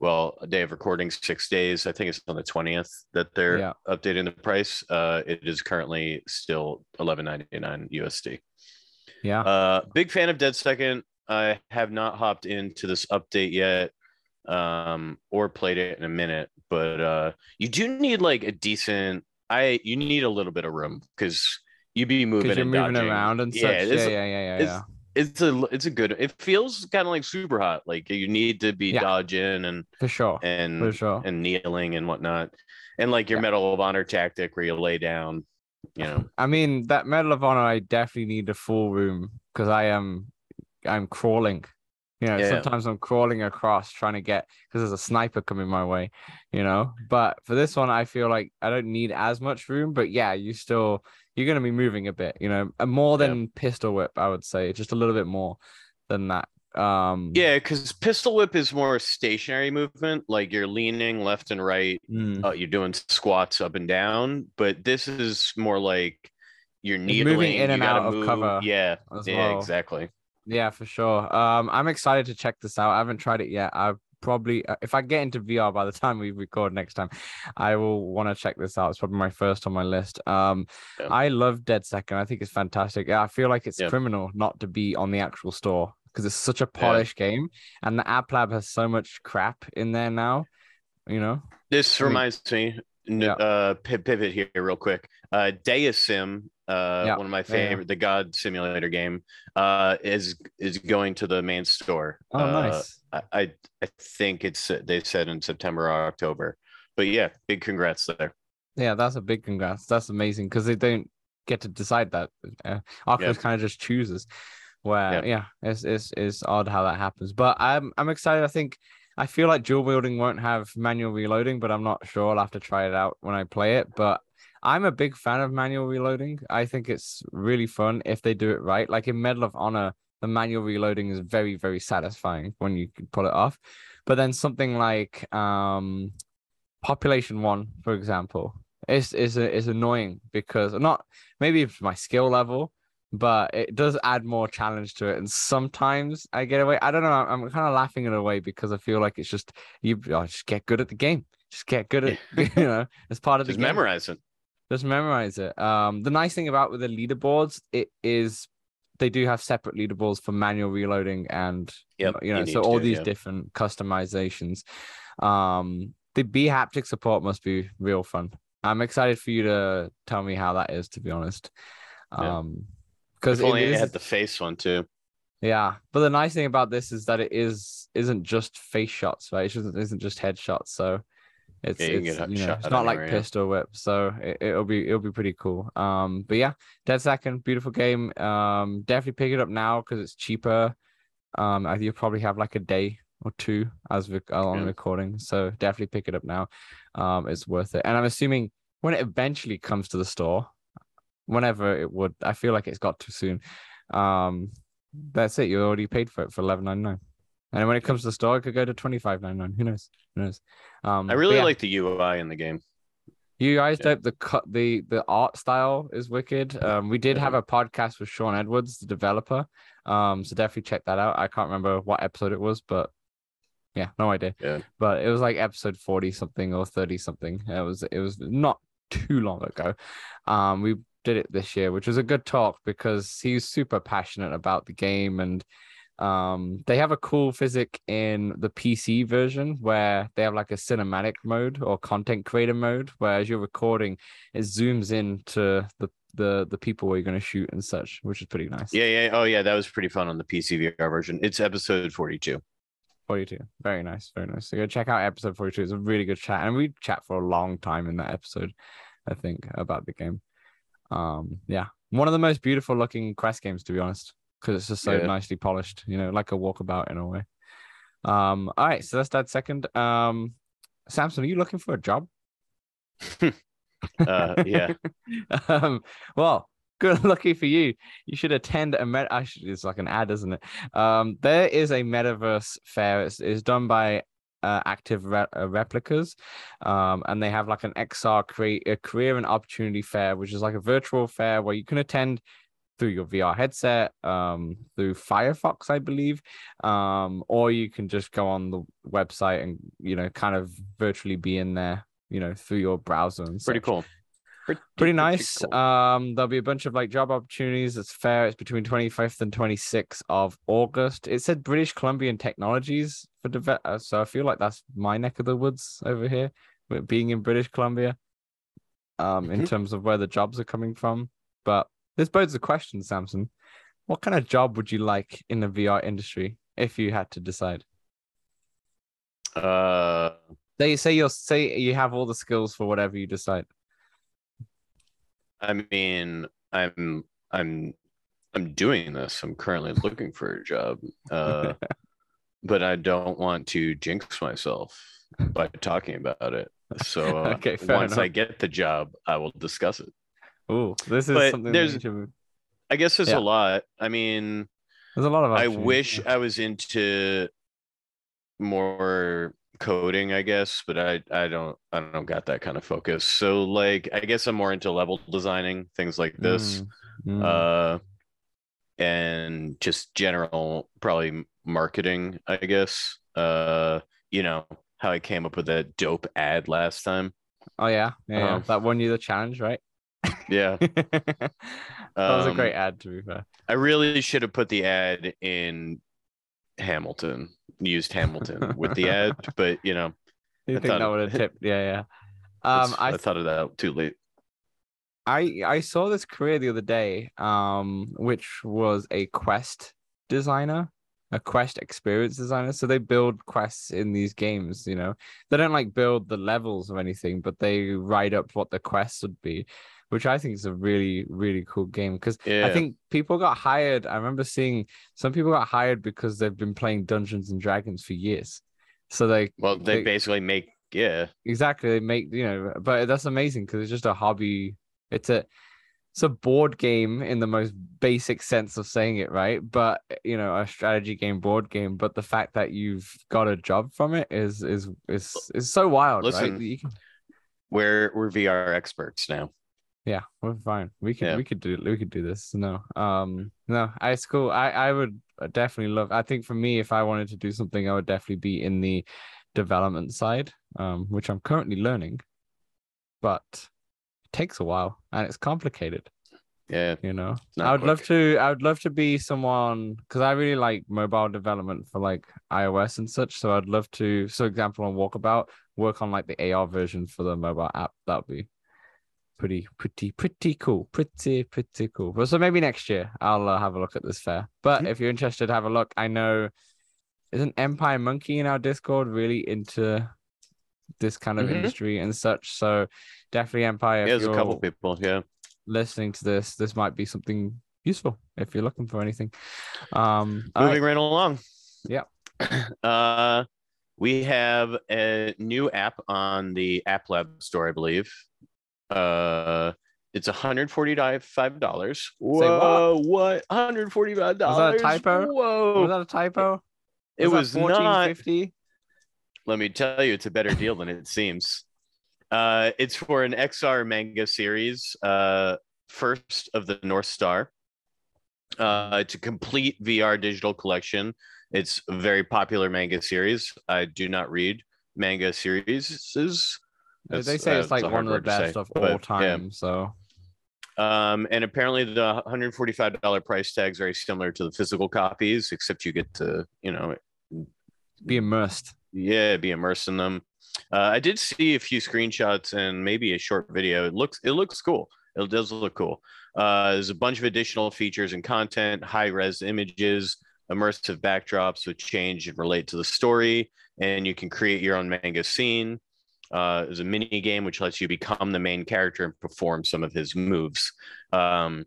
well, a day of recording, six days. I think it's on the 20th that they're Yeah. updating the price. Uh, it is currently still 11.99 USD. Yeah. Uh, big fan of Dead Second. I have not hopped into this update yet, um, or played it in a minute. But uh, you do need like a decent. I you need a little bit of room because you be moving you're moving dodging. around and such. Yeah, yeah, yeah, yeah, yeah. It's a it's a good. It feels kind of like Superhot. Like you need to be Yeah. dodging and For sure. and For sure. and kneeling and whatnot, and like your Yeah. Medal of Honor tactic where you lay down. You know, I mean, that Medal of Honor, I definitely need a full room because I am, I'm crawling. You know, Yeah. sometimes I'm crawling across trying to get because there's a sniper coming my way. You know, but for this one, I feel like I don't need as much room. But yeah, you still you're gonna be moving a bit. You know, and more Yeah. than pistol whip, I would say, just a little bit more than that. Um, yeah, because pistol whip is more stationary movement. Like you're leaning left and right mm, uh, you're doing squats up and down, but this is more like you're It's kneeling moving in and out of move. cover Yeah, yeah, well. exactly. Yeah, for sure. Um, I'm excited to check this out. I haven't tried it yet. I probably, uh, if I get into VR by the time we record next time, I will want to check this out. It's probably my first on my list. Um, Yeah. I love Dead Second. I think it's fantastic. Yeah, I feel like it's Yeah. criminal not to be on the actual store because it's such a polished game, and the App Lab has so much crap in there now. You know, This reminds me. Yeah. Uh, pi- pivot here real quick. Uh, Deisim, uh, Yeah. one of my Yeah, yeah. favorite, the God Simulator game, uh, is is going to the main store. oh Uh, nice. I, I I think it's they said in September or October, but yeah, big congrats there. Yeah, that's a big congrats. That's amazing because they don't get to decide that. Uh, Oculus kind of just chooses. Where yeah. it's, it's it's odd how that happens. But I'm I'm excited. I think I feel like dual wielding won't have manual reloading, but I'm not sure. I'll have to try it out when I play it. But I'm a big fan of manual reloading. I think it's really fun if they do it right. Like in Medal of Honor, the manual reloading is very, very satisfying when you pull it off. But then something like um Population One, for example, is is is annoying because not maybe it's my skill level, but it does add more challenge to it. And sometimes I get away. I don't know. I'm, I'm kind of laughing it away because I feel like it's just you oh, just get good at the game. Just get good at [laughs] you know as part of Just the game. memorize it. Just memorize it. Um, the nice thing about with the leaderboards, it is they do have separate leaderboards for manual reloading and Yep, you know, you so all to, these yeah. different customizations. Um, the bHaptic support must be real fun. I'm excited for you to tell me how that is, to be honest. Yeah. Because only it is, had the face one too. yeah. But the nice thing about this is that it is isn't just face shots, right? It isn't, isn't just headshots. So it's, Yeah, you it's you know, it's not like yeah. pistol whip. So it, it'll be it'll be pretty cool. Um, but yeah, Dead Second, beautiful game. Um, definitely pick it up now because it's cheaper. Um, I think you'll probably have like a day or two as we uh, on Yeah. recording. So definitely pick it up now. Um, it's worth it. And I'm assuming when it eventually comes to the store, whenever it would, I feel like it's got too soon. Um, that's it. You already paid for it for eleven ninety nine. And when it comes to the store, it could go to twenty five ninety nine. Who knows? Who knows? Um, I really yeah. like the UI in the game. You guys Yeah. dope. The cut the the art style is wicked. Um, we did have a podcast with Sean Edwards, the developer. Um, so definitely check that out. I can't remember what episode it was, but yeah, no idea. Yeah. But it was like episode forty something or thirty something. It was it was not too long ago. Um, we did it this year, which was a good talk because he's super passionate about the game and um they have a cool physic in the pc version where they have like a cinematic mode or content creator mode where as you're recording it zooms in to the the the people where you're going to shoot and such which is pretty nice Yeah, yeah. Oh, yeah. That was pretty fun on the PC VR version. It's episode 42. 42 very nice very nice so go check out episode 42 it's a really good chat and we chat for a long time in that episode i think about the game um yeah one of the most beautiful looking quest games to be honest because it's just so Yeah. nicely polished you know like a walkabout in a way um all right so that's that second um samson are you looking for a job [laughs] Uh, yeah. [laughs] um, well, good lucky for you. You should attend a met. Should, it's like an ad, isn't it? Um, there is a metaverse fair. It's, it's done by uh, Active Re- uh, Replicas, um, and they have like an XR create a career and opportunity fair, which is like a virtual fair where you can attend through your VR headset, um, through Firefox, I believe, um, or you can just go on the website and you know kind of virtually be in there, you know, through your browser and Pretty such cool. Pretty, pretty nice. cool. Um, there'll be a bunch of like job opportunities. It's fair. It's between 25th and 26th of August. It said British Columbian Technologies for deve- uh, so I feel like that's my neck of the woods over here, with being in British Columbia. Um, in Mhm. terms of where the jobs are coming from, but this bodes a question, Samson. What kind of job would you like in the VR industry if you had to decide? Uh, They say you'll say you have all the skills for whatever you decide. I mean, I'm I'm I'm doing this. I'm currently looking for a job. Uh, [laughs] but I don't want to jinx myself by talking about it. So [laughs] uh, Okay, once I get the job, I will discuss it. Oh, this is But something there's- should- I guess there's Yeah. a lot. I mean, there's a lot of. I wish I was into more coding, I guess, but I I don't I don't got that kind of focus. So like I guess I'm more into level designing, things like this. Mm, mm. Uh and just general probably marketing, I guess. Uh you know, how I came up with that dope ad last time. oh yeah, yeah, yeah. um, that won you the challenge, right? Yeah. [laughs] that was a Um, great ad, to be fair. I really should have put the ad in Hamilton, used Hamilton with the ad, [laughs] but you know, You I think thought that would have tipped? Yeah, yeah. Um, I I thought of that too late. I I saw this career the other day, um, which was a quest designer, a quest experience designer. So they build quests in these games, you know. They don't like build the levels or anything, but they write up what the quests would be, which I think is a really, really cool game. Because Yeah. I think people got hired. I remember seeing some people got hired because they've been playing Dungeons and Dragons for years. So they well, they they- basically make yeah. exactly they make you know but that's amazing because it's just a hobby it's a it's a board game in the most basic sense of saying it right but you know a strategy game board game but the fact that you've got a job from it is is is is so wild right Listen, you can- We're we're VR experts now. Yeah we're fine. We could Yeah. we could do we could do this. No um no I- it's cool. I i would definitely love i think for me if i wanted to do something i would definitely be in the development side um which i'm currently learning but it takes a while and it's complicated Yeah. you know? I would love to i would love to be someone because i really like mobile development for like ios and such so i'd love to so example on walkabout work on like the ar version for the mobile app that would be pretty pretty pretty cool pretty pretty cool but so maybe next year i'll uh, have a look at this fair but Mhm. if you're interested have a look i know isn't empire monkey in our discord really into this kind of Mhm. industry and such so definitely empire Yeah, there's a couple people. Yeah. listening to this, this might be something useful if you're looking for anything. Um, Moving right. right along. Yeah. [clears throat] Uh, we have a new app on the App Lab store, I believe. Uh, it's $145. Whoa, what? $145. Was that a typo? Whoa. was that a typo? it was that not. 1450? Let me tell you, it's a better deal than it seems. Uh, it's for an XR manga series, uh, Fist of the North Star. Uh, it's a complete VR digital collection. It's a very popular manga series. I do not read manga series. They That's- say it's like one of the to say, best of but, all yeah. time. So Um, and apparently the $145 price tag is very similar to the physical copies, except you get to, you know, be immersed. yeah be immersed in them uh, i did see a few screenshots and maybe a short video it looks it looks cool it does look cool uh, there's a bunch of additional features and content high res images immersive backdrops which change and relate to the story and you can create your own manga scene uh, there's a mini game which lets you become the main character and perform some of his moves um,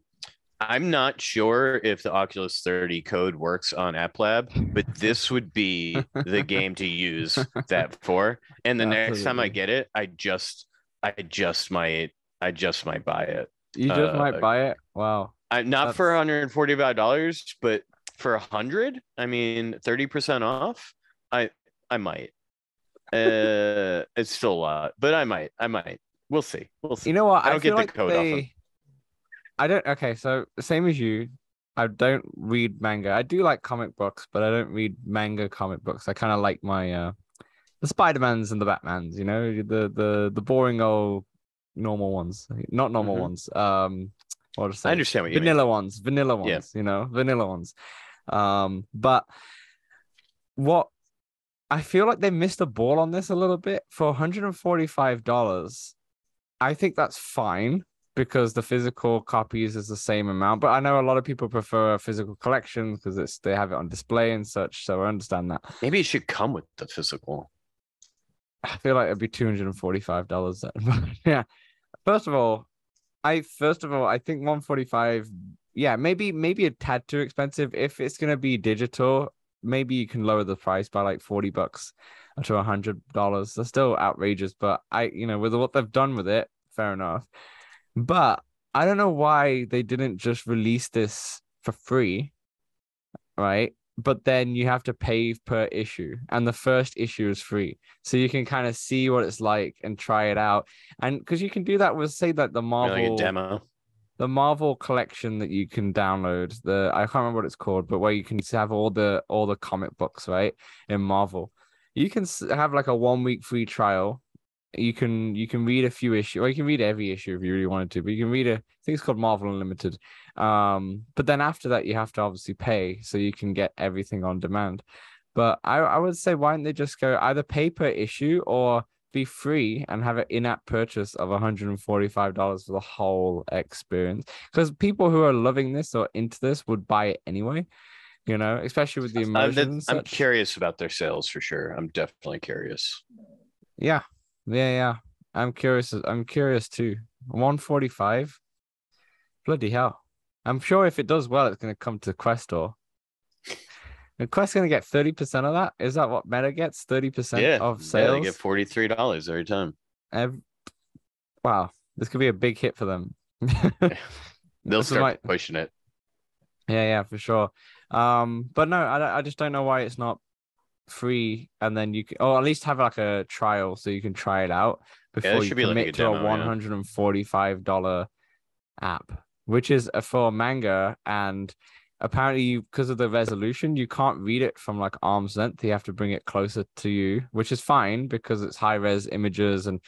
i'm not sure if the oculus 30 code works on app lab but this would be the [laughs] game to use that for. And the next time I get it, I just I just might I just might buy it. You just Uh, might buy it. Wow. I not for $145, but for a hundred, I mean 30% off. I I might. Uh it's still a lot, but I might. I might. We'll see. We'll see. You know what? I I, don't feel get the like code off they... I don't. Okay, so same as you. I don't read manga. I do like comic books, but I don't read manga comic books. I kind of like my uh the Spider-Mans and the Batmans, you know, the the the boring old normal ones. Not normal Mhm. ones. Um what to say? I understand what you vanilla ones, vanilla ones, Yeah. you know, vanilla ones. Um, but what I feel like they missed a ball on this a little bit for $145. I think that's fine because the physical copies is the same amount, but I know a lot of people prefer a physical collection because it's they have it on display and such. So I understand that. Maybe it should come with the physical. I feel like it'd be two hundred and forty-five dollars. [laughs] yeah. First of all, I first of all I think one forty-five. Yeah, maybe maybe a tad too expensive. If it's gonna be digital, maybe you can lower the price by like forty bucks to a hundred dollars. They're still outrageous, but I you know with what they've done with it, fair enough. But I don't know why they didn't just release this for free, right? But then you have to pay per issue, and the first issue is free so you can kind of see what it's like and try it out and because you can do that with say that the marvel like demo. The marvel collection that you can download the i can't remember what it's called but where you can have all the all the comic books right in marvel. You can have like a one week free trial. You can you can read a few issues or you can read every issue if you really wanted to but you can read a i think it's called marvel unlimited. Um but then after that you have to obviously pay so you can get everything on demand. But I, I would say why don't they just go either paper issue or be free and have an in-app purchase of $145 for the whole experience. Because people who are loving this or into this would buy it anyway you know especially with the that- and I'm curious about their sales for sure. I'm definitely curious. yeah. Yeah yeah. I'm curious i'm curious too. 145 bloody hell. I'm sure if it does well it's going to come to quest questor The Quest gonna get 30% of that? Is that what Meta gets? 30% Yeah, of yeah, sales? they get forty three dollars every time. Ev- wow, this could be a big hit for them. [laughs] [laughs] They'll start my- pushing it. Yeah, yeah, for sure. Um, but no, I, I just don't know why it's not free, and then you can, or at least have like a trial so you can try it out before you should be like commit a to demo, a one hundred and forty-five dollar app, which is uh, for manga, and apparently because of the resolution, you can't read it from like arm's length. You have to bring it closer to you, which is fine because it's high res images and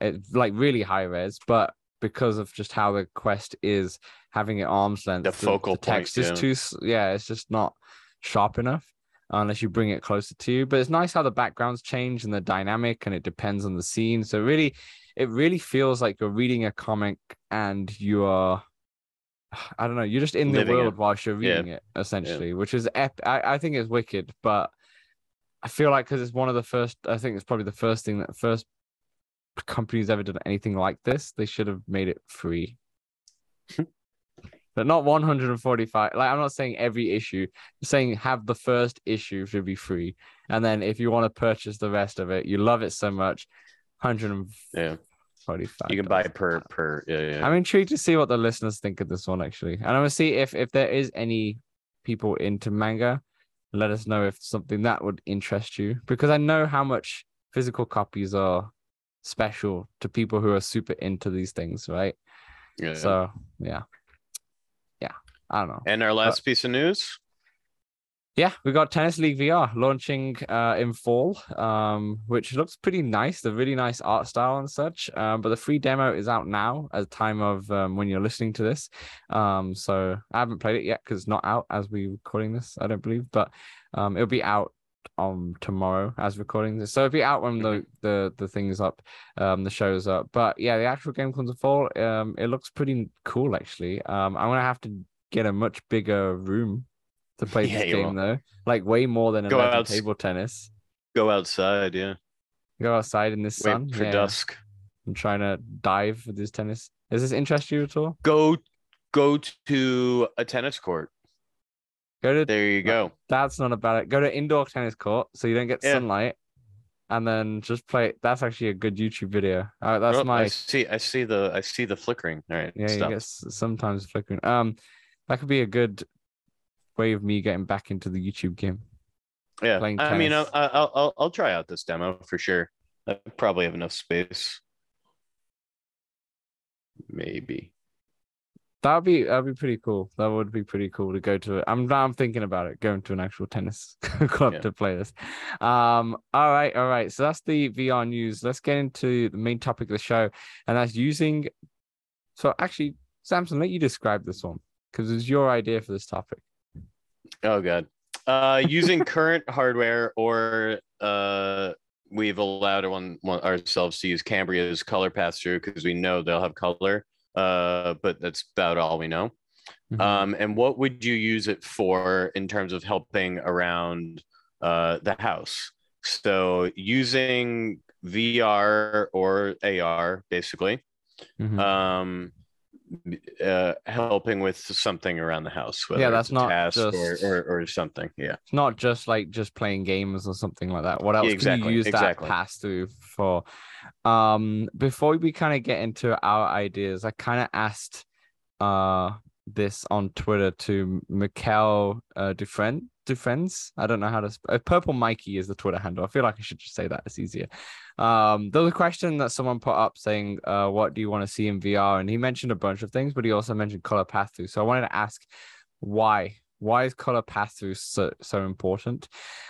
it's like really high res, but because of just how the quest is having it arm's length, The focal point, text is yeah. too yeah, it's just not sharp enough unless you bring it closer to you. But it's nice how the backgrounds change and the dynamic, and it depends on the scene. So really, it really feels like you're reading a comic and you are. [sighs] I don't know. You're just in the Living world it. whilst you're Yeah. reading it, essentially, which is ep- I, I think it's wicked, but I feel like because it's one of the first. I think it's probably the first thing that first companies ever done anything like this. They should have made it free, [laughs] but not 145. Like I'm not saying every issue. I'm saying have the first issue should be free, and then if you want to purchase the rest of it, you love it so much, 145. Yeah, you can buy per per. Yeah, yeah. I'm intrigued to see what the listeners think of this one actually, and I'm gonna see if if there is any people into manga. Let us know if something that would interest you because I know how much physical copies are special to people who are super into these things, right? yeah. So yeah, yeah, I don't know. and our last piece of news. Yeah, we got Tennis League VR launching uh, in fall, um, which looks pretty nice. The really nice art style and such. Um, but the free demo is out now at the time of um, when you're listening to this. Um, so I haven't played it yet because it's not out as we're recording this. I don't believe, but um, it'll be out on tomorrow as recording this. So it'll be out when the the the thing's up, um, the show's up. But yeah, the actual game comes in fall. Um, it looks pretty cool actually. Um, I'm gonna have to get a much bigger room to play Yeah, this you game though. Like way more than Go 11 outs- table tennis. Go outside. Yeah. Go outside in this Wait sun. for yeah, dusk. I'm trying to dive with this tennis. Does this interest you at all? Go go to a tennis court. Go to There you go. that's not about it. Go to indoor tennis court so you don't get Yeah. sunlight, and then just play. That's actually a good YouTube video. Uh, that's Oh, my I see. I see the. I see the flickering. All right. yeah. You stop. get sometimes flickering. Um, that could be a good way of me getting back into the YouTube game. Yeah. I mean, I'll. I'll I'll I'll try out this demo for sure. I probably have enough space. Maybe. That would be that'd be pretty cool. That would be pretty cool to go to it. I'm I'm thinking about it, going to an actual tennis [laughs] club Yeah. to play this. Um, all right, all right. So that's the VR news. Let's get into the main topic of the show, and that's using. So actually, Samson, let you describe this one because it's your idea for this topic. Oh god. Uh, using [laughs] current hardware or uh, we've allowed one, one ourselves to use Cambria's color pass through because we know they'll have color. Uh, but that's about all we know. Mhm. Um, and what would you use it for in terms of helping around uh, the house? So using VR or AR, basically, Mhm. um, uh, helping with something around the house. whether that's it's a not task just- or, or or something. Yeah, It's not just like just playing games or something like that. What else can exactly, you use exactly. that pass through for? Um, before we kind of get into our ideas, I kind of asked uh this on Twitter to Mikkel uh, Dufresne. Dufresnes. I don't know how to. Sp- uh, Purple Mikey is the Twitter handle. I feel like I should just say that. It's easier. Um, there was a question that someone put up saying, uh, "What do you want to see in VR?" And he mentioned a bunch of things, but he also mentioned color path through. So I wanted to ask, why? Why is color pass through so so important?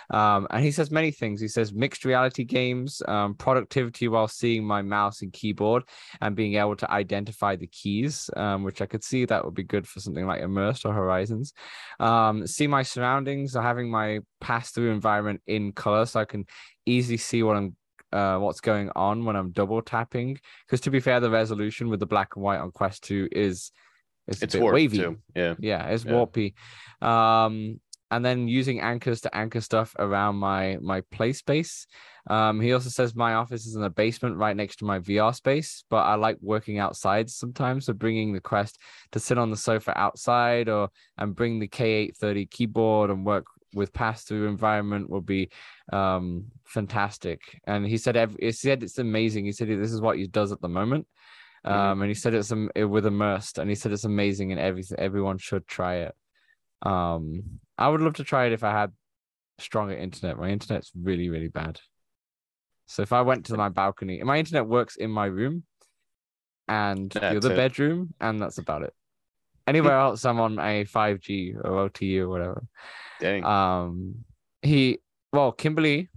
Um, and he says many things. He says mixed reality games, um, productivity while seeing my mouse and keyboard, and being able to identify the keys, um, which I could see that would be good for something like Immersed or Horizons. Um, see my surroundings, or having my pass through environment in color, so I can easily see what I'm uh, what's going on when I'm double tapping. Because to be fair, the resolution with the black and white on Quest 2 is it's, it's a bit warped wavy. too. Yeah, Yeah, it's Yeah. warpy. Um, and then using anchors to anchor stuff around my my play space. Um, he also says my office is in the basement right next to my VR space, but I like working outside sometimes. So bringing the Quest to sit on the sofa outside, or and bring the K830 keyboard and work with pass through environment would be um fantastic. And he said he said it's amazing. He said this is what he does at the moment. Um, Mhm. and he said it's um, it- with immersed, and he said it's amazing, and everything everyone should try it. Um, I would love to try it if I had stronger internet. My internet's really really bad. So if I went to my balcony, my internet works in my room and the other it. bedroom, and that's about it. Anywhere else, I'm on a 5G or OTU or whatever. Dang. Um, he well, Kimberly,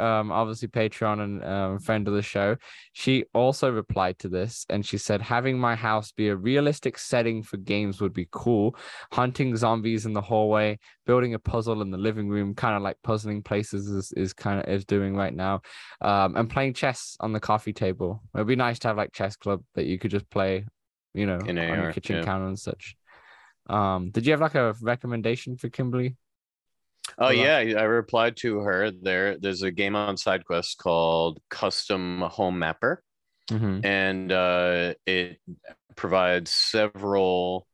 um, obviously Patreon and um, friend of the show. She also replied to this, and she said, "Having my house be a realistic setting for games would be cool. Hunting zombies in the hallway, building a puzzle in the living room, kind of like puzzling places is is kind of is doing right now, um, and playing chess on the coffee table. It'd be nice to have like chess club that you could just play, you know, In on your kitchen yeah. counter and such." Um, did you have like a recommendation for Kimberly? Oh Hold on. yeah, I replied to her there. There's a game on SideQuest called Custom Home Mapper, Mm-hmm. and uh, it provides several.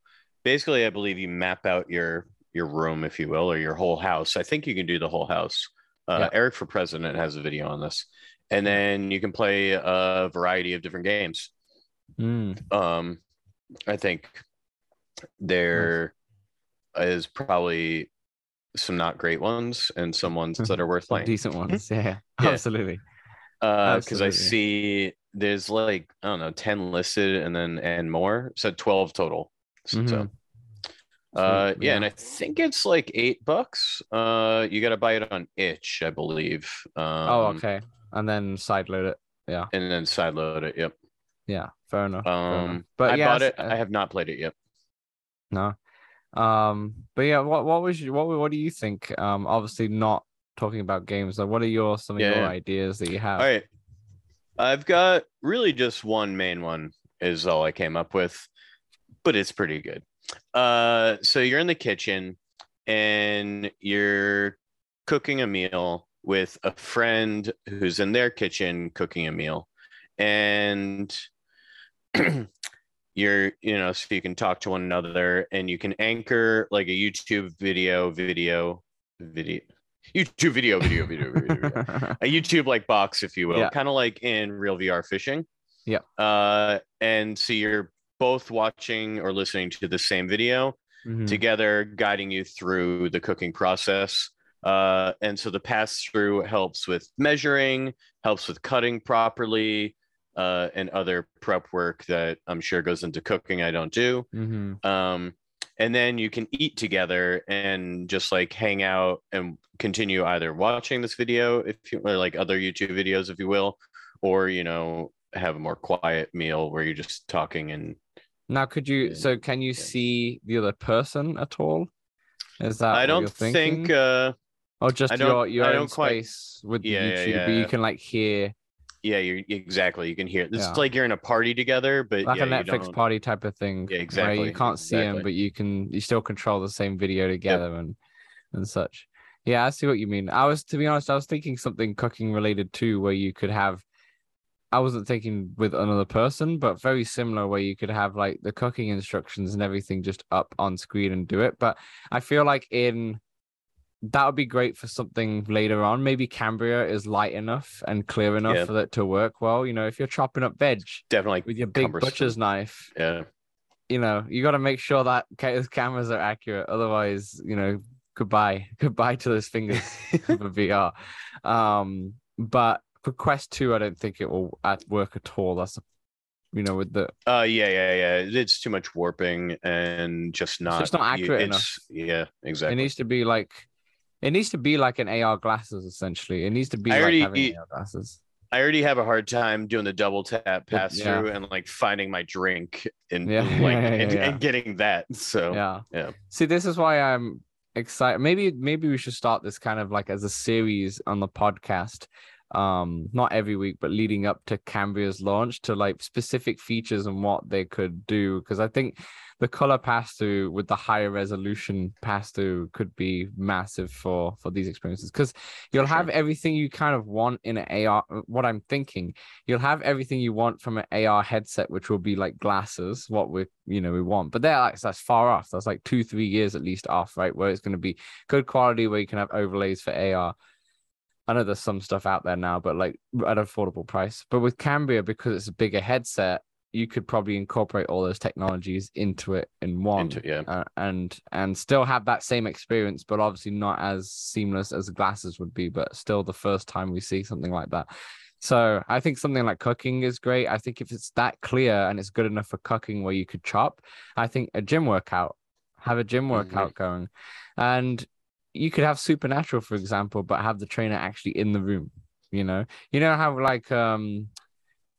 Basically, I believe you map out your your room, if you will, or your whole house. I think you can do the whole house. Uh, Yeah. Eric for President has a video on this, and then you can play a variety of different games. Mm. Um, I think there is probably some not great ones and some ones that [laughs] are worth playing. decent ones. [laughs] Yeah, [laughs] Yeah. absolutely. Uh, because I see there's like I don't know, ten listed and then and more, so twelve total. So, Mhm. uh, Sweet, yeah, and I think it's like eight bucks. Uh, you got to buy it on itch, I believe. Um, oh, okay. And then sideload it. Yeah, And then sideload it. Yep. yeah. Fair enough. fair enough. Um, but I yeah, bought it. uh, I have not played it yet. no. Um, but yeah, what what was you, what what do you think? Um, obviously not talking about games. Like, what are your some of Yeah, your yeah. ideas that you have? All right. I've got really just one main one is all I came up with, but it's pretty good. Uh, so you're in the kitchen and you're cooking a meal with a friend who's in their kitchen cooking a meal. And [clears throat] you're, you know, so you can talk to one another and you can anchor like a YouTube video, video, video, YouTube video, video, video, video, video [laughs] a YouTube like box, if you will, Yeah. kind of like in real VR fishing. Yeah. Uh, and so you're both watching or listening to the same video Mhm. together, guiding you through the cooking process. Uh, and so the pass through helps with measuring, helps with cutting properly, uh, and other prep work that I'm sure goes into cooking. I don't do Mhm. um and then you can eat together and just like hang out and continue either watching this video if you or like other youtube videos if you will or you know have a more quiet meal where you're just talking and Now, could you? So, can you see the other person at all? Is that i don't think uh or just your your own quite- space with Yeah, yeah, YouTube, but you can like hear yeah you're exactly you can hear this Yeah. like you're in a party together but like yeah, a Netflix party type of thing. Yeah, exactly, you can't see them, but you can you still control the same video together and and such. Yeah, I see what you mean. I was to be honest, I was thinking something cooking related too, where you could have. I wasn't thinking with another person, but very similar where you could have like the cooking instructions and everything just up on screen and do it. But I feel like in that would be great for something later on. Maybe Cambria is light enough and clear enough Yeah. for that to work well. You know, if you're chopping up veg definitely with your big cumbersome. butcher's knife, yeah you know, you got to make sure that those cameras are accurate. Otherwise, you know, goodbye, [laughs] goodbye to those fingers [laughs] for VR. Um, but for Quest Two, I don't think it will at work at all. That's, you know, with the uh yeah yeah yeah it's too much warping and just not just not you- accurate it's- yeah exactly it needs to be like, it needs to be like an AR glasses essentially. It needs to be I like already- having AR glasses. I already have a hard time doing the double tap pass yeah. through and like finding my drink [laughs] and Yeah, like yeah, and, and getting that. So yeah yeah. see this is why i'm excited maybe maybe we should start this kind of like as a series on the podcast um not every week but leading up to cambria's launch to like specific features and what they could do because i think the color pass through with the higher resolution pass through could be massive for for these experiences. Because you'll have everything you kind of want in an ar what i'm thinking you'll have everything you want from an ar headset which will be like glasses what we you know we want. But they're like that's far off. That's like two three years at least off right where it's going to be good quality where you can have overlays for ar I know there's some stuff out there now, but like at an affordable price. But with Cambria, because it's a bigger headset, you could probably incorporate all those technologies into it in one, Into- yeah. uh, and and still have that same experience, but obviously not as seamless as glasses would be. But still, the first time we see something like that. So I think something like cooking is great. I think if it's that clear and it's good enough for cooking where you could chop, I think a gym workout, have a gym workout going, and you could have supernatural, for example, but have the trainer actually in the room. You know, you know how like um,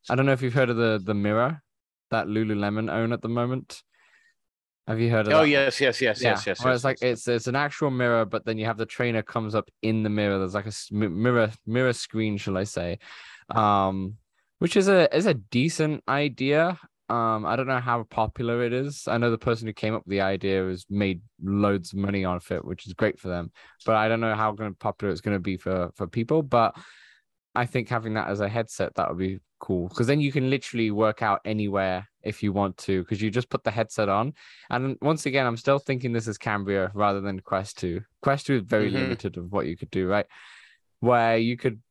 I don't know if you've heard of the the mirror that Lululemon own at the moment. Have you heard of Oh that? yes, yes, yes, Yeah, yes, yes. where yes, it's like yes. it's it's an actual mirror, but then you have the trainer comes up in the mirror. There's like a mirror mirror screen, shall I say? Um, which is a is a decent idea. Um, I don't know how popular it is. I know the person who came up with the idea has made loads of money off it, which is great for them. But I don't know how going popular it's going to be for for people. But I think having that as a headset that would be cool because then you can literally work out anywhere if you want to because you just put the headset on. And once again, I'm still thinking this is Cambria rather than Quest 2. Quest 2 is very Mhm. limited of what you could do, right? Where you could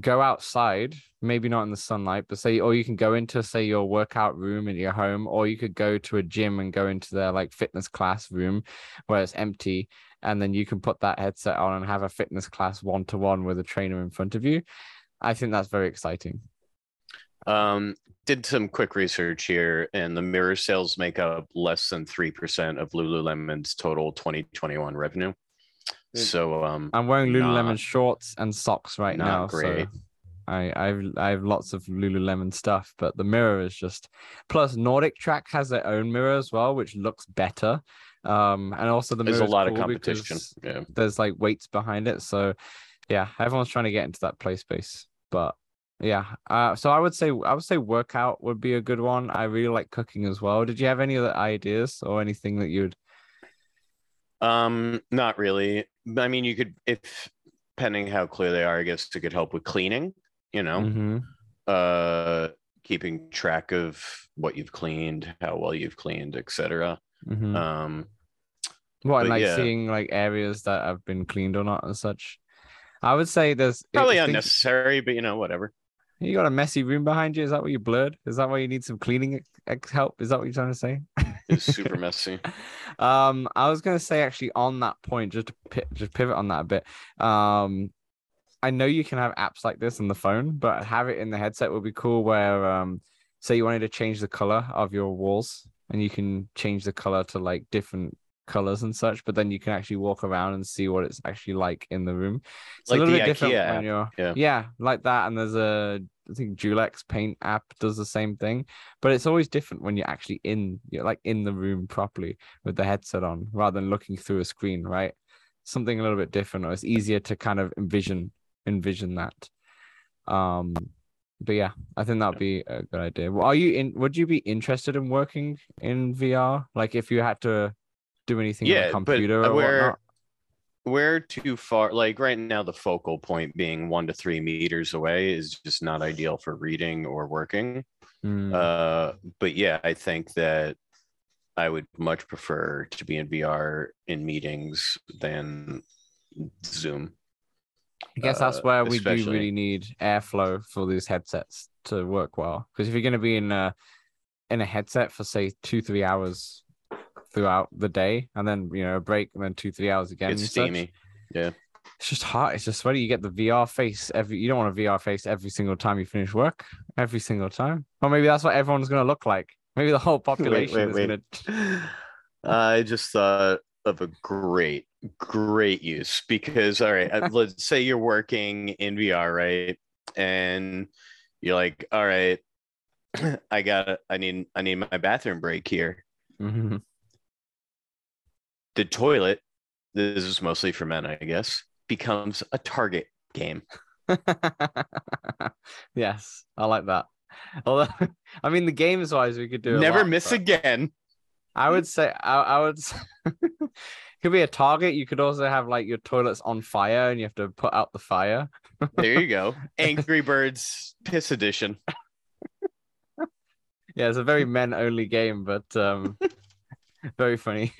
go outside, maybe not in the sunlight, but say, or you can go into, say, your workout room in your home, or you could go to a gym and go into their like fitness class room where it's empty. And then you can put that headset on and have a fitness class one to one with a trainer in front of you. I think that's very exciting. Um, did some quick research here, and the mirror sales make up less than three percent of Lululemon's total 2021 revenue. So, um, I'm wearing Lululemon Not- shorts and socks right not now. great. So I I've I have lots of Lululemon stuff, but the mirror is just plus Nordic Track has their own mirror as well, which looks better. Um, and also the there's a lot of competition. Yeah. There's like weights behind it, so yeah, everyone's trying to get into that play space. But yeah, uh, so I would say I would say workout would be a good one. I really like cooking as well. Did you have any other ideas or anything that you'd? Um, not really. I mean, you could, if depending how clear they are, I guess it could help with cleaning. You know, Mhm. uh, keeping track of what you've cleaned, how well you've cleaned, etc. Mhm. Um, What, like yeah. seeing like areas that have been cleaned or not and such. I would say there's probably I think unnecessary, but you know, whatever. You got a messy room behind you. Is that what you blurred? Is that why you need some cleaning help? Is that what you're trying to say? It's super [laughs] messy. um, I was gonna say actually on that point, just to pi- just pivot on that a bit. Um, I know you can have apps like this on the phone, but have it in the headset would be cool. Where um, say you wanted to change the color of your walls, and you can change the color to like different colors and such, but then you can actually walk around and see what it's actually like in the room. It's Like a little the bit different IKEA when you're yeah. yeah, like that. And there's a I think Dulux Paint app does the same thing, but it's always different when you're actually in you're like in the room properly with the headset on rather than looking through a screen, right? Something a little bit different, or it's easier to kind of envision envision that. Um, but yeah, I think that'd be a good idea. Well, are you in? Would you be interested in working in VR? Like if you had to do anything on Yeah, a but computer or where- whatnot? We're too far. Like right now, the focal point being one to three meters away is just not ideal for reading or working. Hmm. Uh, but yeah, I think that I would much prefer to be in VR in meetings than Zoom. I guess that's uh, where we do really need airflow for these headsets to work well. Because if you're going to be in a in a headset for say two three hours throughout the day, and then you know a break, and then two three hours again, It's and such, steamy. it's just hot. It's just sweaty. You get the VR face every. You don't want a VR face every single time you finish work. Every single time. Or maybe that's what everyone's going to look like. Maybe the whole [laughs] population wait, is wait. going [laughs] to. [laughs] I just thought of a great, great use because, all right, let's say you're working in VR, right? And you're like, all right, [clears throat] I got I need, I need my bathroom break here. Mhm. The toilet, this is mostly for men, I guess, becomes a target game. [laughs] [laughs] yes, I like that. Although, [laughs] I mean, the games wise, we could do Never lot, miss again. I would say, I, I would. could be a target. You could also have like your toilets on fire, and you have to put out the fire. There you go. Angry Birds Piss Edition. Yeah, it's a very men only game, but um, [laughs] very funny.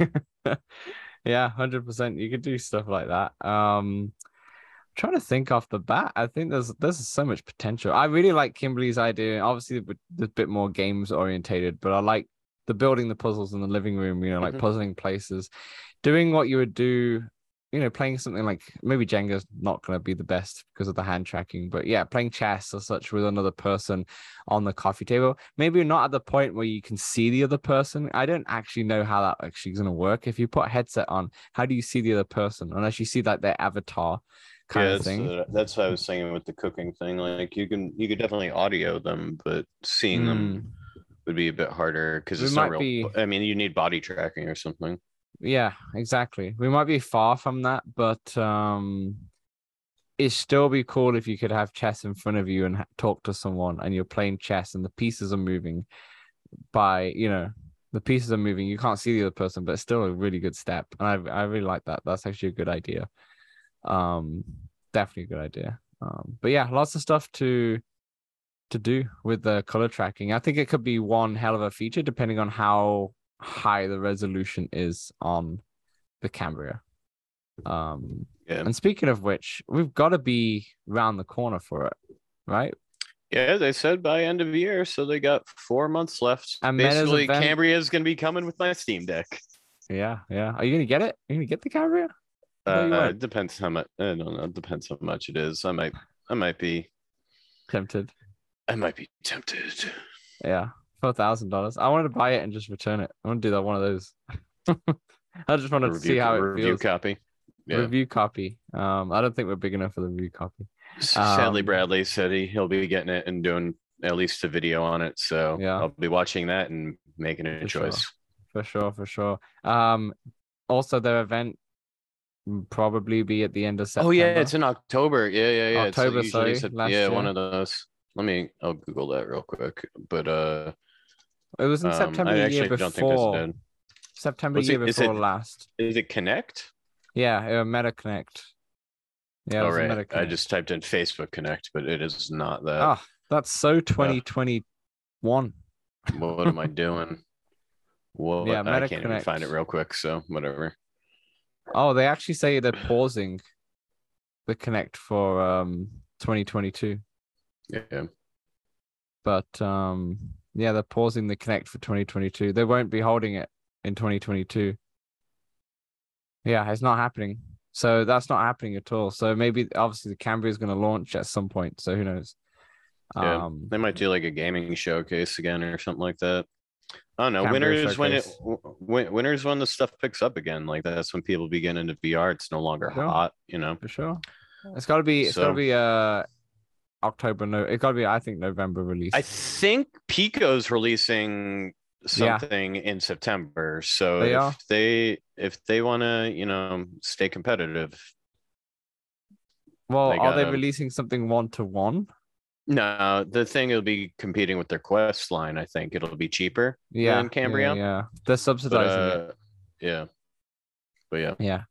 [laughs] yeah, hundred percent. You could do stuff like that. Um, trying to think off the bat. I think there's there's so much potential. I really like Kimberly's idea. Obviously, there's a bit more games orientated, but I like the building the puzzles in the living room. You know, like Mhm. puzzling places, doing what you would do. You know, playing something like maybe Jenga's not going to be the best because of the hand tracking, but yeah, playing chess or such with another person on the coffee table. Maybe you're not at the point where you can see the other person. I don't actually know how that actually is going to work. If you put a headset on, how do you see the other person unless you see like their avatar kind yeah, of thing? that's, uh, that's what I was saying with the cooking thing. Like you can you could definitely audio them, but seeing them Mm, would be a bit harder because We it's not real. be- I mean, you need body tracking or something. Yeah, exactly. We might be far from that, but um, it'd still be cool if you could have chess in front of you and ha- talk to someone, and you're playing chess, and the pieces are moving by you know the pieces are moving. You can't see the other person, but it's still a really good step, and I I really like that. That's actually a good idea. Um, definitely a good idea. Um, but yeah, lots of stuff to to do with the color tracking. I think it could be one hell of a feature depending on how high the resolution is on the Cambria. Um, Yeah, and speaking of which, we've got to be round the corner for it, right? yeah. They said by end of year, so they got four months left. And Basically, event- Cambria is going to be coming with my Steam Deck. Yeah, yeah. Are you gonna get it? Are you gonna get the Cambria? I thought you Uh, it depends how much. I don't know. It depends how much it is. I might. I might be. Tempted. I might be tempted. Yeah, four thousand dollars. I wanted to buy it and just return it. I want to do that one of those. [laughs] I just wanted to see how it review feels. copy. Yeah. Review copy. Um, I don't think we're big enough for the review copy. Sadly, Um, Bradley said he, he'll be getting it and doing at least a video on it. So Yeah. I'll be watching that and making a For sure. choice. For sure, for sure. Um, also their event probably be at the end of September. Oh yeah, it's in October. Yeah, yeah, yeah. October, usually sorry, yeah, year. one of those. Let me. I'll Google that real quick. But uh, it was in um, September I the year before. September What's year it- before it- last. Is it Connect? Yeah, uh, Meta Connect. Yeah, it All right. I just typed in Facebook Connect, but it is not that. Ah, that's so 2021. What am I [laughs] doing? What? Yeah, I can't even find it real quick. So whatever. Oh, they actually say they're pausing the Connect for um 2022. Yeah. But um yeah, they're pausing the Connect for 2022. They won't be holding it in 2022. Yeah, it's not happening. So that's not happening at all. So maybe obviously the Cambria is going to launch at some point. So who knows? Yeah. Um, They might do like a gaming showcase again or something like that. I don't know. Cambria is when it showcase. w- win- winter when the stuff picks up again. Like that's when people begin into VR. It's no longer Sure. hot, you know. for sure. It's got to be. It's got to be uh October. No, it got to be. I think November release. I think Pico's releasing Yeah. something in September. So They if are. they if they want to, you know, stay competitive. well, they are they releasing something one to one? No, the thing will be competing with their Quest line. I think it'll be cheaper. Yeah, than Cambria. Yeah, yeah. they're But, subsidizing it. uh, yeah. But yeah. Yeah,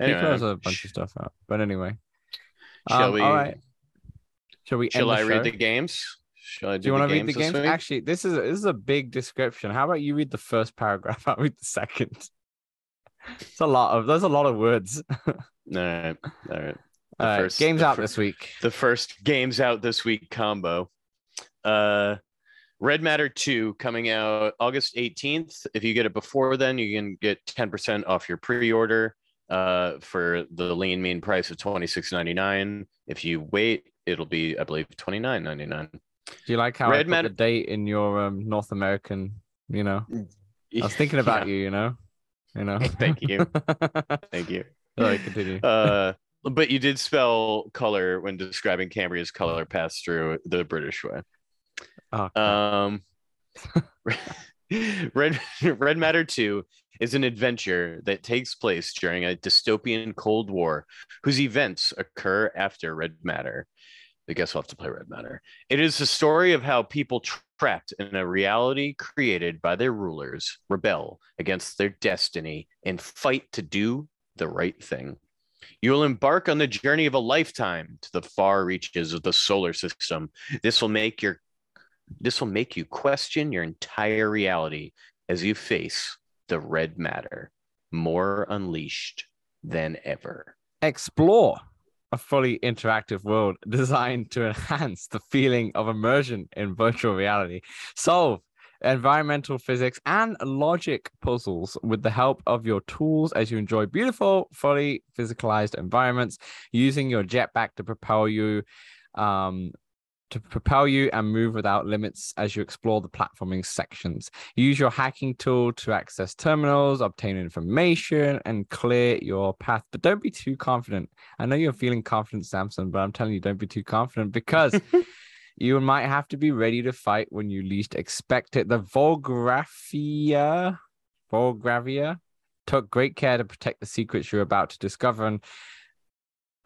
Anyway, Pico has a bunch of stuff out. But anyway, Shall Um, we? all right. Shall we? Shall end I the read the games? Shall I do, Do you want to read the games? week? Actually, this is this is a big description. How about you read the first paragraph? [laughs] I'll read the second. It's a lot of there's a lot of words. [laughs] All right. All right. The All right, first- games the out fir- this week. The first games out this week combo. Uh Red Matter 2 coming out August 18th. If you get it before then, you can get 10% off your pre-order uh for the lean mean price of 26.99. If you wait, it'll be I believe 29.99. Do you like how I Red put Matter- the date in your um, North American? You know, I was thinking about you. You know, you know. [laughs] Thank you. [laughs] Thank you. Sorry, continue. [laughs] Uh but you did spell color when describing Cambria's color pass through the British way. Oh. Um, Red Red Matter 2 is an adventure that takes place during a dystopian Cold War whose events occur after Red Matter. I guess we'll have to play Red Matter. It is the story of how people trapped in a reality created by their rulers rebel against their destiny and fight to do the right thing. You will embark on the journey of a lifetime to the far reaches of the solar system. This will make your this will make you question your entire reality as you face the red matter more unleashed than ever. Explore a fully interactive world designed to enhance the feeling of immersion in virtual reality. Solve environmental physics and logic puzzles with the help of your tools as you enjoy beautiful, fully physicalized environments using your jetpack to propel you um, to propel you and move without limits as you explore the platforming sections. Use your hacking tool to access terminals, obtain information, and clear your path. But don't be too confident. I know you're feeling confident, Samson, but I'm telling you, don't be too confident because [laughs] you might have to be ready to fight when you least expect it. The Volgraphia, Volgravia took great care to protect the secrets you're about to discover. And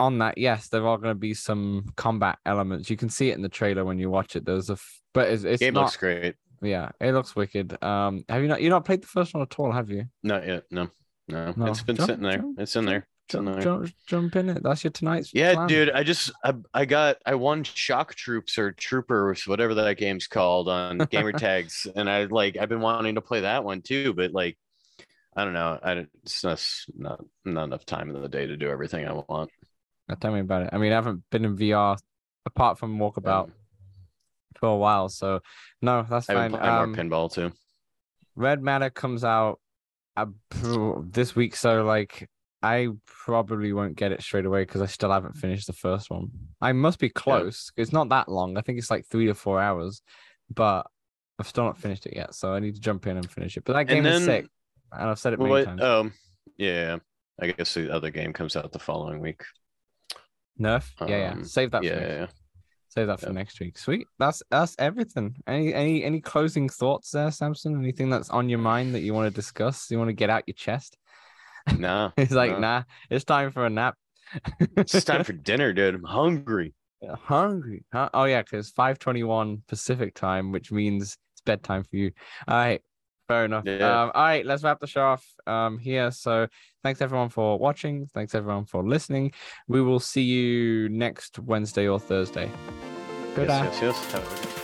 on that, yes, there are going to be some combat elements. You can see it in the trailer when you watch it. There's a, f- but it's, it's Game not. looks great. Yeah, it looks wicked. Um, have you not? You not played the first one at all? Have you? Not yet. No, no. No. It's been Jump- sitting there. jump- It's in there. It's in Jump, there. jump, jump in it. That's your tonight's. Yeah, plan. dude. I just I, I got I won Shock Troops or Troopers, whatever that game's called on [laughs] gamer tags, and I like I've been wanting to play that one too, but like I don't know. I don't- it's not not not enough time in the day to do everything I want. Now tell me about it. I mean, I haven't been in VR apart from Walkabout for a while, so no, that's I've fine. been playing Um, more pinball too. Red Matter comes out uh, this week, so like I probably won't get it straight away because I still haven't finished the first one. I must be close. It's not that long. I think it's like three to four hours, but I've still not finished it yet. So I need to jump in and finish it. But that game And is sick, and I've said it many What? times. Um, yeah. I guess the other game comes out the following week. Nerf, yeah, yeah. um, Save that. For Yeah, next yeah, yeah. Save that for next week. Sweet. That's that's everything. Any any any closing thoughts there, Samson? Anything that's on your mind that you want to discuss? You want to get out your chest? Nah, [laughs] It's like, no. nah, it's time for a nap. it's time for [laughs] dinner, dude. I'm hungry. hungry. Huh? Oh yeah, because five twenty one Pacific time, which means it's bedtime for you. All right, fair enough. Yeah. Um, all right, let's wrap the show off um here. So thanks everyone for watching. Thanks everyone for listening. We will see you next Wednesday or Thursday. Good Yes, yes, yes.